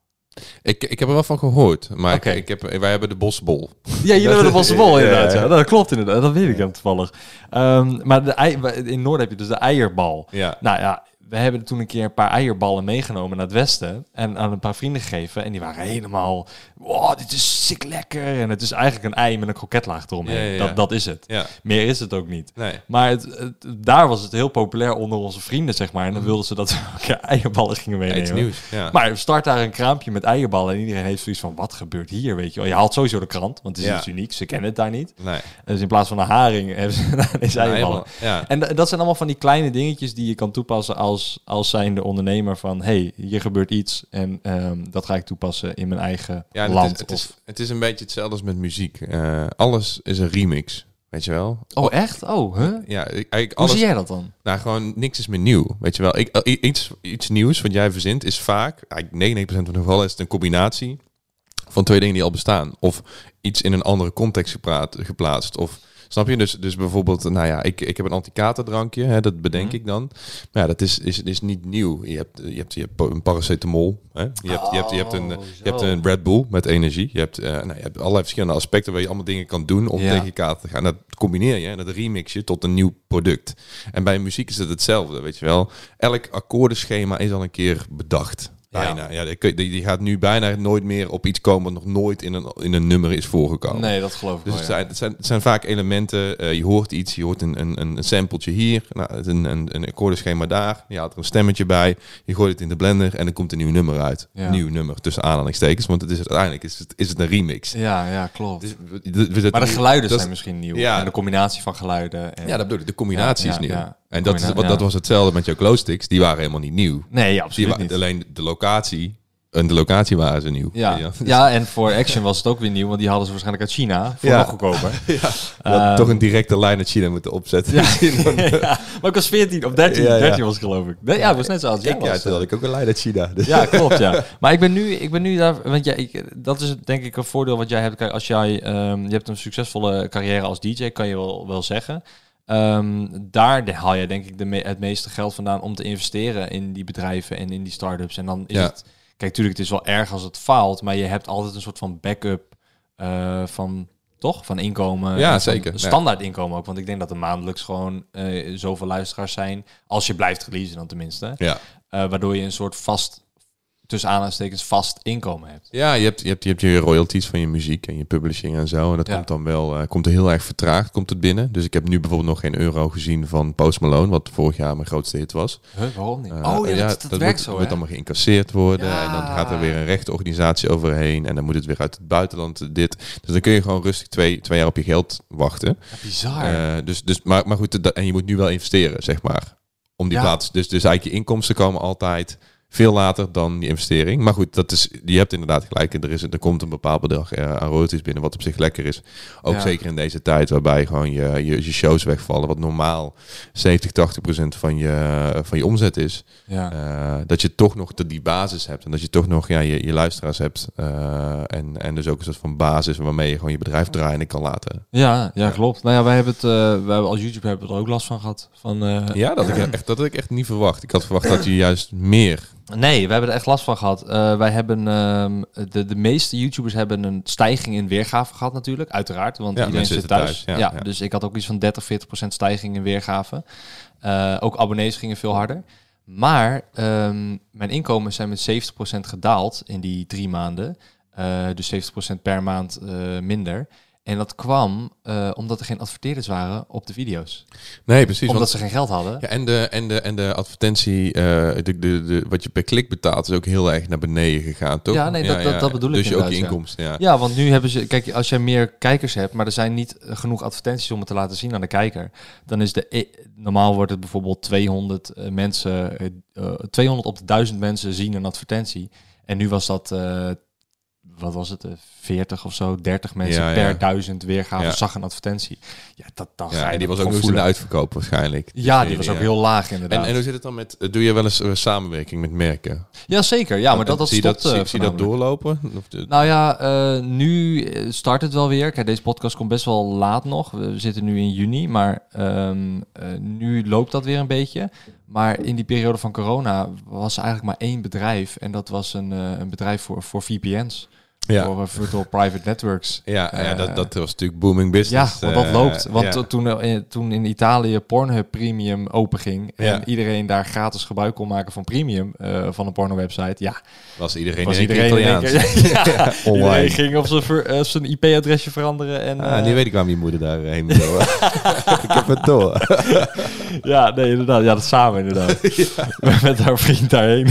Ik, ik heb er wel van gehoord, maar okay. ik, ik heb, wij hebben de bosbol. [LAUGHS] Ja, jullie hebben de bosbol [LAUGHS] inderdaad. Ja, ja. Dat klopt inderdaad, dat weet ik hem toevallig. Um, maar de in Noord heb je dus de eierbal. Ja. Nou ja, we hebben toen een keer een paar eierballen meegenomen naar het westen en aan een paar vrienden gegeven. En die waren helemaal, wow, dit is sick lekker. En het is eigenlijk een ei met een kroketlaag eromheen. Ja, ja, ja. Dat, dat is het. Meer is het ook niet. Nee. Maar het, het, daar was het heel populair onder onze vrienden, zeg maar. En dan wilden ze dat we eierballen gingen meenemen. nieuws, Maar start daar een kraampje met eierballen en iedereen heeft zoiets van, wat gebeurt hier, weet je wel. Je haalt sowieso de krant, want het is iets uniek. Ze kennen het daar niet. Nee. Dus in plaats van een haring [LAUGHS] hebben ze deze eierballen. Ja. En dat zijn allemaal van die kleine dingetjes die je kan toepassen als, als zijnde ondernemer van... hey, hier gebeurt iets en um, dat ga ik toepassen in mijn eigen ja, land. Het is, het, is, het is een beetje hetzelfde als met muziek. Uh, alles is een remix. Weet je wel? Oh, echt? Oh, huh? Ja, eigenlijk Hoe zie jij dat dan? Nou, gewoon niks is meer nieuw. Weet je wel? Ik, uh, iets, iets nieuws wat jij verzint is vaak, eigenlijk 99% van de gevallen is het een combinatie van twee dingen die al bestaan. Of iets in een andere context gepraat, geplaatst. Of Snap je? Dus, dus bijvoorbeeld, nou ja, ik, ik heb een antikaterdrankje, hè, dat bedenk mm. ik dan. Maar ja, dat is, is, is niet nieuw. Je hebt, je hebt, je hebt een paracetamol. Hè? Je, hebt, je, hebt, je, hebt een, je hebt een Red Bull met energie. Je hebt, uh, nou, je hebt allerlei verschillende aspecten waar je allemaal dingen kan doen om ja. tegen kater te gaan. Dat combineer je en dat remix je tot een nieuw product. En bij muziek is het hetzelfde, weet je wel. Elk akkoordenschema is al een keer bedacht. Bijna. Ja, ja die, die, gaat nu bijna nooit meer op iets komen wat nog nooit in een, in een nummer is voorgekomen. Nee, dat geloof ik dus wel, het, zijn, het, zijn, het zijn vaak elementen. Uh, je hoort iets, je hoort een, een, een sampletje hier, nou, een, een, een akkoordenschema daar. Je haalt er een stemmetje bij. Je gooit het in de blender en er komt een nieuw nummer uit. Ja. Nieuw nummer tussen aanhalingstekens, want het is uiteindelijk is het, is het een remix. Ja, ja, klopt. Dus, we, we, we, maar de geluiden zijn misschien nieuw. Ja. En de combinatie van geluiden. En, ja, dat bedoel ik. De combinatie is nieuw. En dat, is, wat, dat was hetzelfde met jouw glowsticks. Die waren helemaal niet nieuw. Nee, absoluut niet. Alleen de locatie en de locatie waren ze nieuw. Ja. Ja. [LAUGHS] ja, en voor Action was het ook weer nieuw, want die hadden ze waarschijnlijk uit China voor Ja. nog goedkoper. [LAUGHS] ja. Um, toch een directe lijn uit China moeten opzetten. Ja, [LAUGHS] maar ik was 14 of 13, Ja, ja. 13 was geloof ik. Nee, ja, het was net zoals jij ik, was. toen had ik ook een lijn uit China. Dus. Ja, klopt, ja. Maar ik ben nu, ik ben nu daar, want ja, ik, dat is denk ik een voordeel wat jij hebt. Kijk, als jij, ehm, je hebt een succesvolle carrière als DJ, kan je wel, wel zeggen. Ehm, daar haal je denk ik de me- het meeste geld vandaan om te investeren in die bedrijven en in die start-ups. En dan is Ja. het, kijk, natuurlijk, het is wel erg als het faalt, maar je hebt altijd een soort van backup eh, van, toch? Van inkomen. Ja, zeker. Standaard inkomen ook, want ik denk dat er maandelijks gewoon eh, zoveel luisteraars zijn, als je blijft releasen dan tenminste. Ja. Eh, waardoor je een soort vast, tussen aanhalingstekens, vast inkomen hebt. Ja, je hebt, je hebt je hebt je royalties van je muziek en je publishing en zo. En dat Ja. komt dan wel, eh, komt er heel erg vertraagd, komt het binnen. Dus ik heb nu bijvoorbeeld nog geen euro gezien van Post Malone, wat vorig jaar mijn grootste hit was. Huh, waarom niet? Eh, oh ja, dat, dat, werkt moet, zo, moet allemaal geïncasseerd worden. Ja. En dan gaat er weer een rechtenorganisatie overheen. En dan moet het weer uit het buitenland dit. Dus dan kun je gewoon rustig twee, twee jaar op je geld wachten. Ja, bizar. Eh, dus, dus, maar, maar goed, dat- en je moet nu wel investeren, zeg maar. Om die Ja. plaats. Dus, dus eigenlijk je inkomsten komen altijd veel later dan die investering. Maar goed, dat is, je hebt inderdaad gelijk. Er, is, er komt een bepaald bedrag eh, aan royalties binnen, wat op zich lekker is. Ook Ja. zeker in deze tijd, waarbij gewoon je, je, je shows wegvallen, wat normaal 70, 80 procent van je, van je omzet is. ja. Eh, dat je toch nog de, die basis hebt. En dat je toch nog ja, je, je luisteraars hebt. eh, en, en dus ook een soort van basis waarmee je gewoon je bedrijf draaiende kan laten. Ja, ja, klopt. Nou ja, wij hebben het, wij hebben als YouTube hebben we er ook last van gehad. Van, Ja, dat, ik [CLEARS THROAT] echt, dat had ik echt niet verwacht. Ik had verwacht dat je juist meer Nee, we hebben er echt last van gehad. Eh, wij hebben, ehm, de, de meeste YouTubers hebben een stijging in weergave gehad natuurlijk, uiteraard. Want Ja, iedereen mensen zit zitten thuis. thuis, Ja. Dus ik had ook iets van 30, 40 procent stijging in weergave. Eh, ook abonnees gingen veel harder. Maar ehm, mijn inkomens zijn met 70 procent gedaald in die drie maanden. Eh, dus 70 procent per maand minder. En dat kwam eh, omdat er geen adverteerders waren op de video's. Nee, precies. omdat want- ze geen geld hadden. Ja, en de, en de, en de advertentie, eh, de, de, de, wat je per klik betaalt, is ook heel erg naar beneden gegaan, toch? Ja, nee, dat- dat- dat bedoel ik Dus je ook je inkomsten, ja. Ja, want nu hebben ze... Kijk, als jij meer kijkers hebt, maar er zijn niet genoeg advertenties om het te laten zien aan de kijker, dan is de... e- Normaal wordt het bijvoorbeeld 200 eh, mensen... eh, 200 op de 1000 mensen zien een advertentie. En nu was dat... eh, wat was het? eh, 40 of zo, 30 mensen Ja, ja. per duizend weergave Ja. zag een advertentie. Ja, dat, dat Ja, en die was ook nog in de uitverkoop waarschijnlijk. Ja, die was ook heel laag En, inderdaad. en hoe zit het dan met, eh, doe je wel eens eh, samenwerking met merken? ja, zeker. Ja, maar dat, dat zie stopt dat, zie, eh, zie je dat doorlopen? Of Nou ja, eh, nu eh, start het wel weer. Kijk, deze podcast komt best wel laat nog. We zitten nu in juni, maar ehm, eh, nu loopt dat weer een beetje. Maar in die periode van corona was eigenlijk maar één bedrijf. En dat was een, eh, een bedrijf voor, voor VPN's. Ja. Voor eh, Virtual Private Networks. Ja, ja Eh, dat, dat was natuurlijk booming Ja, business. want dat eh, loopt. Want ja. to- toen, toen in Italië Pornhub Premium openging... en Ja. iedereen daar gratis gebruik kon maken van Premium... van een porno-website, ja, was iedereen, was iedereen Italiaans. [LAUGHS] ja, [LAUGHS] Online. Iedereen ging op zijn, IP-adresje veranderen. En, Ah, nu weet ik waarom je moeder daarheen wil. [LAUGHS] ik heb het door. Ja, nee, inderdaad. Ja, dat samen inderdaad. Met haar vriend daarheen.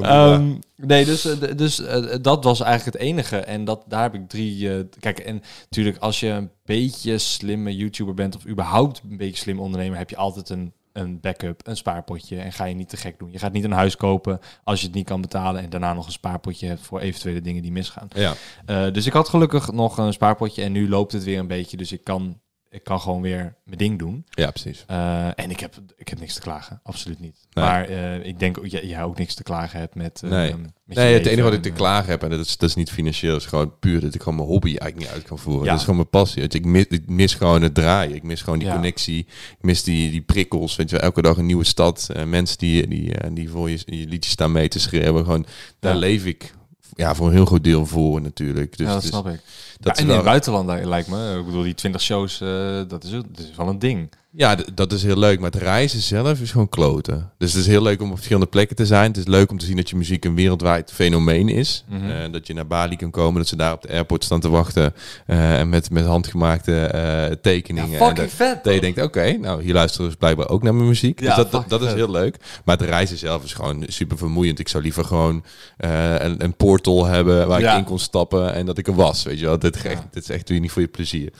Ehm, nee, dus, eh, dus eh, dat was eigenlijk het enige. En dat, daar heb ik drie... eh, kijk, en natuurlijk als je een beetje slimme YouTuber bent... of überhaupt een beetje slim ondernemer... heb je altijd een, een backup, een spaarpotje. En ga je niet te gek doen. Je gaat niet een huis kopen als je het niet kan betalen... en daarna nog een spaarpotje hebt voor eventuele dingen die misgaan. ja. Dus ik had gelukkig nog een spaarpotje en nu loopt het weer een beetje. Dus ik kan, ik kan gewoon weer mijn ding doen. ja, precies. Eh, en ik heb, ik heb niks te klagen, absoluut niet. Nee. Maar eh, ik denk ook jij, jij ook niks te klagen hebt met. eh, Nee. met Nee, het enige wat ik te klagen heb, en dat is, dat is niet financieel, is gewoon puur dat ik gewoon mijn hobby eigenlijk niet uit kan voeren. Ja. Dat is gewoon mijn passie. Ik mis, ik mis gewoon het draaien. Ik mis gewoon die Ja. connectie. Ik mis die, die prikkels. Weet je, wel, elke dag een nieuwe stad. mensen die, die, die voor je, je liedjes staan mee te schreeuwen. Gewoon, daar Ja. leef ik ja, voor een heel groot deel voor natuurlijk. Dus ja, dat is- snap ik. dat ja, en in buitenland li- lijkt me. Ik bedoel, die 20 shows, eh, dat, is, dat is wel een ding. Ja, dat is heel leuk. Maar het reizen zelf is gewoon kloten. Dus het is heel leuk om op verschillende plekken te zijn. Het is leuk om te zien dat je muziek een wereldwijd fenomeen is. Mhm. Eh, dat je naar Bali kan komen, dat ze daar op de airport staan te wachten. eh, en met, met handgemaakte eh, tekeningen. en dat, vet. dat je denkt, oké, nou hier luisteren ze blijkbaar ook naar mijn muziek. Ja, dus dat, dat, is heel leuk. Maar het reizen zelf is gewoon super vermoeiend. Ik zou liever gewoon een, een portal hebben waar Ja. ik in kon stappen en dat ik er was. Weet je wel, dit, is echt, Ja. dit is echt weer niet voor je plezier.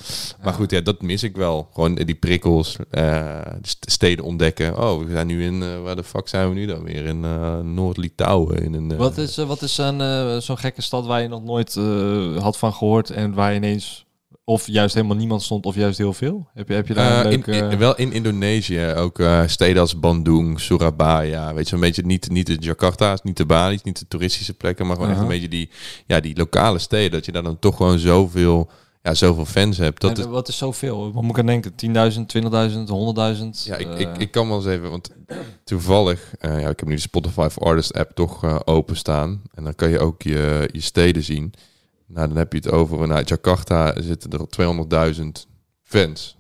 Maar goed, ja, dat mis ik wel. Gewoon die prikkels, steden ontdekken. Oh, we zijn nu in, eh, waar de fuck zijn we nu dan weer? In eh, Noord-Litouwen. In een, eh, Wat is, eh, wat is een, eh, zo'n gekke stad waar je nog nooit eh, had van gehoord en waar je ineens of juist helemaal niemand stond of juist heel veel? Heb je, heb je daar Eh, in, leuke... in- wel in Indonesië, ook eh, steden als Bandung, Surabaya, weet je, een beetje niet, niet de Jakarta's, niet de Bali's, niet de toeristische plekken, maar gewoon echt een beetje die, ja, die lokale steden, dat je daar dan toch gewoon zoveel, ja, zoveel fans hebt. Dat En, is, wat is zoveel? Wat moet ik aan denken? 10.000, 20.000, 100.000? ja, ik, Eh, ik, ik kan wel eens even, want toevallig, eh, ja, ik heb nu de Spotify for Artists app toch eh, openstaan en dan kan je ook je, je steden zien. Nou, dan heb je het over, nou, Jakarta zitten er 200.000 fans.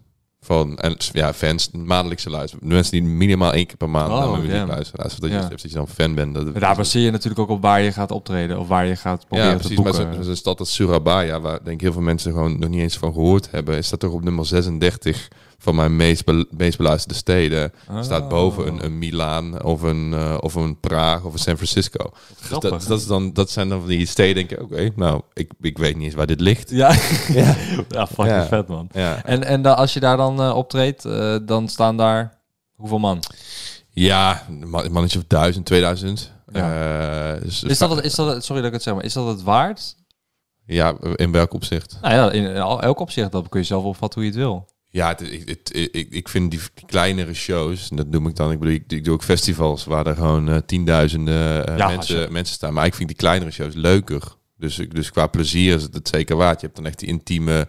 Van, en ja, fans, maandelijkse luisteren. Mensen die minimaal één keer per maand Oh, naar mijn muziek luisteren. Als dat, Ja. je, dat je dan fan bent. Dat, Maar daar baseer je natuurlijk ook op waar je gaat optreden of waar je gaat proberen ja, te precies. Maar boeken. zo- zo'n stad als Surabaya, waar denk ik heel veel mensen gewoon nog niet eens van gehoord hebben, is dat toch op nummer 36 van mijn meest, be- meest beluisterde steden. Oh. Staat boven een, een Milaan of een, eh, of een Praag of een San Francisco. Dus dat, dat, is dan, dat zijn dan van die steden, denk ik, oké, nou, ik, ik weet niet eens waar dit ligt. Ja, ja. [LAUGHS] ja fucking Ja. vet man. Ja, En, en da- als je daar dan eh, optreedt, eh, dan staan daar hoeveel man? ja een man- een mannetje of duizend, 2000. Ja. Eh, dus Is dat, het, is dat, het- sorry dat ik het zeg, maar is dat het waard? Ja, in welk opzicht? Nou ja, in, elk opzicht, dat kun je zelf opvatten hoe je het wil. Ja, het, het, het- ik, ik vind die, die kleinere shows, en dat noem ik dan, ik bedoel, ik, ik doe ook festivals waar er gewoon eh, tienduizenden eh, Ja, mensen, je- mensen staan. Maar ik vind die kleinere shows leuker. Dus, dus qua plezier is het het zeker waard. Je hebt dan echt die intieme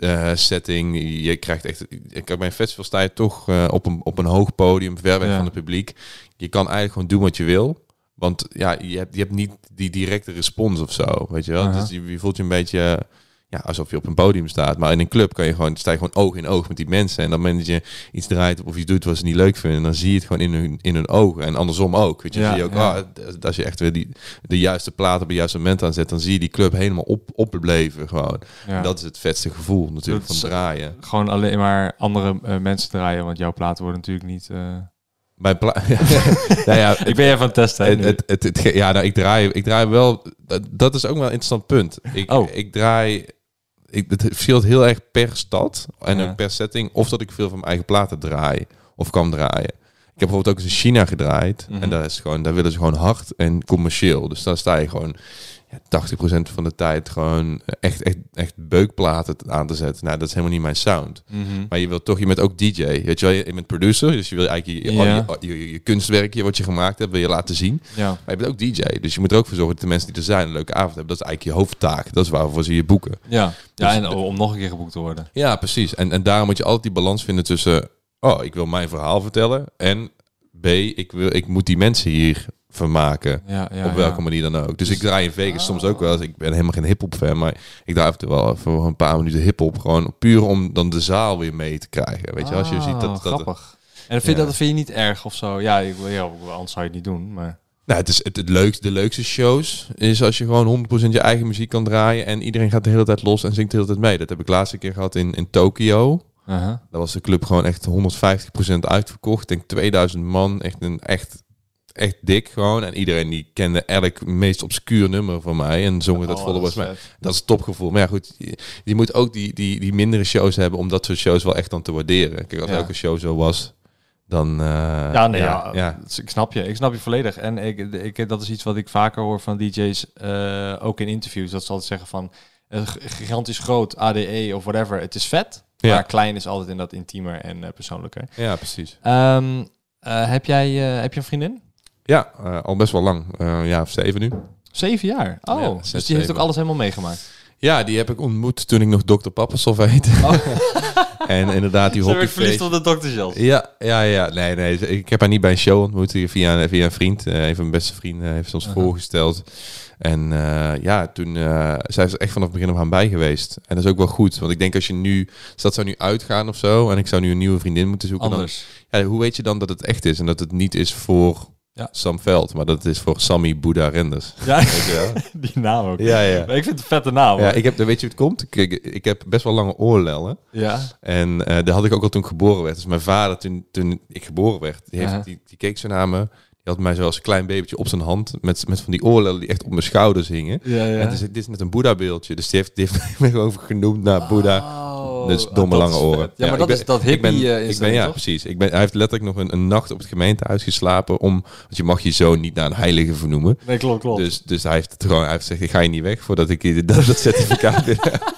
eh, setting. Je krijgt echt, ik bij een festival sta je toch op, een, op een hoog podium, ver weg Ja. van het publiek. Je kan eigenlijk gewoon doen wat je wil. Want ja, je hebt, je hebt niet die directe respons of zo, weet je wel. Aha. Dus je, je voelt je een beetje... ja, alsof je op een podium staat. Maar in een club kan je gewoon, sta je gewoon oog in oog met die mensen. En dan moment dat je iets draait of iets doet wat ze niet leuk vinden, dan zie je het gewoon in hun, in hun ogen. En andersom ook. Weet je, Ja, zie je ook, ja. ah, als je echt weer die, de juiste plaat op het juiste moment aanzet, dan zie je die club helemaal op, opleven gewoon. Ja. En dat is het vetste gevoel natuurlijk Dat van is- draaien. Gewoon alleen maar andere eh, mensen draaien, want jouw platen worden natuurlijk niet... eh, Bij pla- [LAUGHS] [LAUGHS] nou ja, Ik ben even aan het testen. Het, het, het, ja, nou, ik draai, ik draai wel. Dat, dat is ook wel een interessant punt. Ik, Oh. ik draai. Ik, het verschilt heel erg per stad en Ja. per setting. Of dat ik veel van mijn eigen platen draai. Of kan draaien. Ik heb bijvoorbeeld ook eens in China gedraaid. Mhm. En daar, is gewoon, daar willen ze gewoon hard en commercieel. Dus dan sta je gewoon ja, 80% van de tijd gewoon echt, echt, echt beukplaten aan te zetten. Nou, dat is helemaal niet mijn sound. Mhm. Maar je wilt toch, je bent ook DJ. Weet je wel, je bent producer. Dus je wil eigenlijk je, Ja. je, je, je, je kunstwerkje wat je gemaakt hebt, wil je laten zien. Ja. Maar je bent ook DJ, dus je moet er ook voor zorgen dat de mensen die er zijn een leuke avond hebben. Dat is eigenlijk je hoofdtaak. Dat is waarvoor ze je boeken. Ja. ja, Dus en de- om nog een keer geboekt te worden. Ja, precies. En, en daarom moet je altijd die balans vinden tussen... Oh, ik wil mijn verhaal vertellen. En B, ik, wil, ik moet die mensen hier vermaken. Ja, ja, op welke ja. manier dan ook. Dus, Dus- ik draai in Vegas soms ook wel eens. Ik ben helemaal geen hip-hop fan, maar ik draai toe wel voor een paar minuten hip-hop. Gewoon puur om dan de zaal weer mee te krijgen. Weet je, als je ziet dat. Ah, dat grappig. En vind, dat vind je niet erg of zo? Ja, ik, ja, anders zou je het niet doen. Maar Nou, het is het, het leukste, de leukste shows is als je gewoon 100% je eigen muziek kan draaien en iedereen gaat de hele tijd los en zingt de hele tijd mee. Dat heb ik laatste keer gehad in, in Tokio. uh-huh. Daar was de club gewoon echt 150% uitverkocht. Ik denk 2000 man, echt een echt, echt dik gewoon. En iedereen die kende elk meest obscuur nummer van mij en zong het dat Oh, volle dat was vet. Dat is een topgevoel. Maar ja, goed, je, je moet ook die, die, die mindere shows hebben om dat soort shows wel echt dan te waarderen. Kijk, als Ja. elke show zo was, dan... eh, Ja, nee, ja, ja. is- ik snap je. Ik snap je volledig. En ik, ik, dat is iets wat ik vaker hoor van DJ's, eh, ook in interviews. Dat ze altijd zeggen van, eh, g- gigantisch groot, ADE of whatever. Het is vet, Ja. maar klein is altijd in dat intiemer en eh, persoonlijker. ja, precies. Ehm, eh, heb, jij, eh, heb je een vriendin? Ja, eh, al best wel lang. Eh, jaar of zeven nu. Zeven jaar. Oh, Ja, dus die heeft ook alles helemaal meegemaakt. Ja, die heb ik ontmoet toen ik nog Dr. Pappershoff heette. [LAUGHS] en inderdaad, die hockeyfeest. op de Dr. Gels. Ja, ja, ja. Nee, nee. Ik heb haar niet bij een show ontmoet. Via, via een vriend. Eh, een van mijn beste vrienden heeft ze ons voorgesteld. En eh, ja, toen... zij is echt vanaf het begin af aan bij geweest. En dat is ook wel goed. Want ik denk als je nu... Als dat zou nu uitgaan of zo... En ik zou nu een nieuwe vriendin moeten zoeken... Anders. Dan, ja, hoe weet je dan dat het echt is? En dat het niet is voor Ja. Sam Veld. Maar dat is voor Sammy Boeddha Renders. Ja, [LAUGHS] die naam ook. ja, ja. Maar ik vind het een vette naam. Ja, hoor. ik heb, weet je hoe het komt? Ik, ik, ik heb best wel lange oorlellen. ja. En eh dat had ik ook al toen ik geboren werd. Dus mijn vader, toen, toen ik geboren werd, die, heeft, die, die keek zo naar me. Die had mij zo als een klein babytje op zijn hand. Met, met van die oorlellen die echt op mijn schouders hingen. Ja, ja. En dus, dit is net een Boeddha-beeldje. Dus die heeft, die heeft [LAUGHS] mij gewoon genoemd naar Boeddha. Oh, Dus domme lange oren. vet. Ja, maar dat ben- is dat ik ben, hippie eh, ik ben, ja, toch? precies. Ik ben, hij heeft letterlijk nog een, een nacht op het gemeentehuis geslapen. Om, want je mag je zoon niet naar een heilige vernoemen. Nee, klopt, klopt. Dus, dus hij heeft het gewoon, hij heeft gezegd, ik ga je niet weg voordat ik [LAUGHS] dat, dat certificaat heb. ja. [LAUGHS]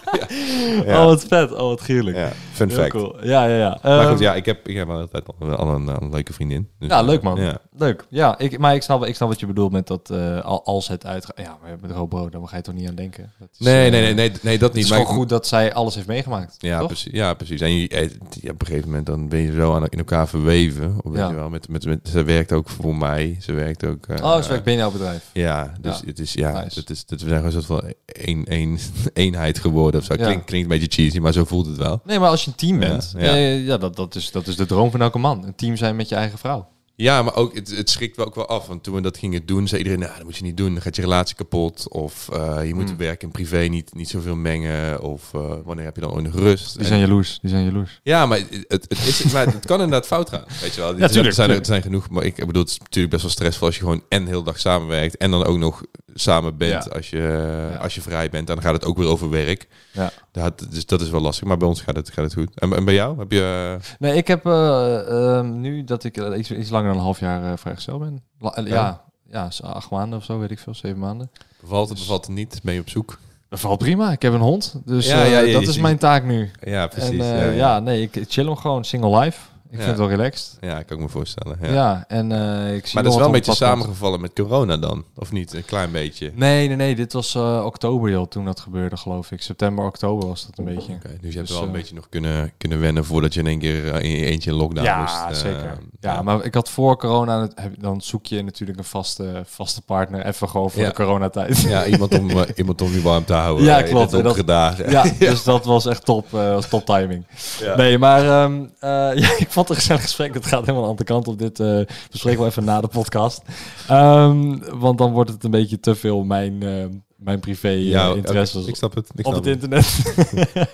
Ja. Oh, wat vet. Oh, wat gierlijk. ja, fun Heel fact. cool. Ja, ja, ja. Maar Ehm, goed, ja, ik heb, ik heb wel altijd al, een, een leuke vriendin. Dus, Ja, leuk man. Ja. Leuk. Ja, ik, maar ik snap, ik snap wat je bedoelt met dat al- als het uitgaat. Ja, maar met Robo, daar ga je toch niet aan denken. Dat is, Nee, eh, nee, nee, nee, nee, dat Het niet. is Maar gewoon goed dat zij alles heeft meegemaakt. Ja, toch? precies. Ja, precies. En je, eh, ja, op een gegeven moment dan ben je zo aan in elkaar verweven. Of weet Ja. je wel, met, met, met, ze werkt ook voor mij. Ze werkt ook. eh, Oh, ze werkt binnen jouw bedrijf. Ja, dus Ja. het is ja, Nice. het is, het, we zijn gewoon een soort van één, één, [LAUGHS] eenheid geworden of zo. Ja. Klinkt, klinkt een beetje cheesy, maar zo voelt het wel. Nee, maar als je een team Ja, bent, ja. ja, ja dat, dat, is, dat is de droom van elke man. Een team zijn met je eigen vrouw. Ja, maar ook het, het schrikt wel ook wel af. Want toen we dat gingen doen, zei iedereen, nou, dat moet je niet doen. Dan gaat je relatie kapot. Of eh, je moet Hmm. werk en privé niet, niet zoveel mengen. Of eh, wanneer heb je dan ooit nog rust? Die En- zijn jaloers. Die zijn jaloers. Ja, maar het, het, is, maar het kan inderdaad fout gaan. Weet je wel? Ja, tuurlijk, er, zijn, er zijn genoeg, maar ik bedoel, het is natuurlijk best wel stressvol als je gewoon en de hele dag samenwerkt en dan ook nog samen bent Ja. als, je, als je vrij bent. Dan gaat het ook weer over werk. Ja. Dat, dus dat is wel lastig, maar bij ons gaat het, gaat het goed. En, en bij jou? Heb je... Nee, ik heb eh, ehm, nu dat ik eh, iets, iets langer dan een half jaar eh, vrijgezel ben. La- eh, ja, ja, acht maanden of zo, weet ik veel, zeven maanden. Bevalt het, bevalt het niet? Ben je op zoek? Dat valt prima. Ik heb een hond, dus Ja, eh, ja, ja, dat is mijn taak nu. Ja, precies. en eh, ja. nee, ik chill hem gewoon single life. Ik Ja. vind het wel relaxed. Ja, kan ik me voorstellen. Ja, Ja. en eh, ik zie Maar dat is wel een beetje samengevallen met corona dan, of niet? Een klein beetje. Nee, nee, nee. Dit was eh, oktober joh, toen dat gebeurde, geloof ik. September, oktober was dat een beetje. Oké, dus je hebt Dus, wel een eh, beetje nog kunnen, kunnen wennen voordat je in één keer eh, in je eentje in lockdown ja, moest. eh, zeker. Ja, maar ik had voor corona, het- heb- dan zoek je natuurlijk een vaste, vaste partner. Even gewoon voor Ja. de coronatijd. Ja, [LAUGHS] iemand om, eh, iemand om je warm te houden. Ja, eh, klopt. En dat- dagen. [LAUGHS] Ja, dus dat was echt top, eh, was top timing. Ja. Nee, maar ehm, eh, [LAUGHS] ja, ik vond het een gezellig gesprek. Het gaat helemaal aan de kant op dit. eh bespreken we even na de podcast. Ehm, want dan wordt het een beetje te veel mijn, eh, mijn privé eh, Ja, interesses ik snap het. Ik op snap het internet. [LAUGHS]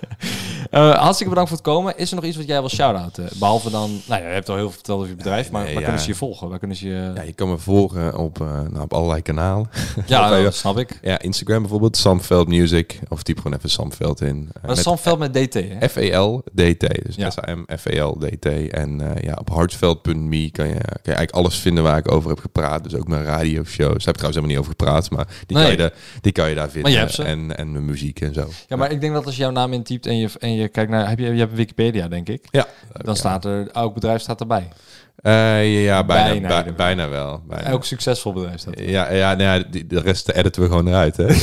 Eh, hartstikke bedankt voor het komen. Is er nog iets wat jij wil shout-outen? Behalve dan, nou ja, je hebt al heel veel verteld over je bedrijf, maar Nee, waar ja. kunnen ze je volgen? Waar kunnen ze je... Ja, je kan me volgen op, eh, nou, op allerlei kanalen. Ja, [LAUGHS] dat- snap ik. Ja, Instagram bijvoorbeeld, Samveld Music. Of typ gewoon even Samveld in. Uh, Samveld met DT, hè? F-E-L-D-T. Dus Ja. S-A-M F-E-L-D-T. En eh, ja, op hartveld.me kan je, kan je eigenlijk alles vinden waar ik over heb gepraat. Dus ook mijn radioshows. Daar heb ik trouwens helemaal niet over gepraat. Maar die, kan, je daar, die kan je daar vinden. je hebt ze. En, en mijn muziek en zo. Ja, maar ik denk dat als je jouw naam intypt en je, en je kijkt naar... Heb je, je hebt Wikipedia, denk ik. Ja. Dan staat er... Elk bedrijf staat erbij. Eh, ja, bijna, Bijna bijna wel. Bijna. Elk succesvol bedrijf staat. Ja, ja, nou ja die, de rest editen we gewoon eruit. Hè? [LAUGHS]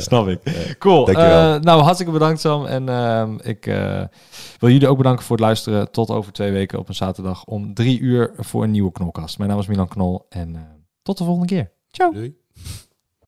Snap ik. Cool. Eh, nou, hartstikke bedankt Sam. En ehm, ik eh, wil jullie ook bedanken voor het luisteren. Tot over twee weken op een zaterdag om drie uur voor een nieuwe Knolkast. Mijn naam is Milan Knol en tot de volgende keer. Ciao. Doei.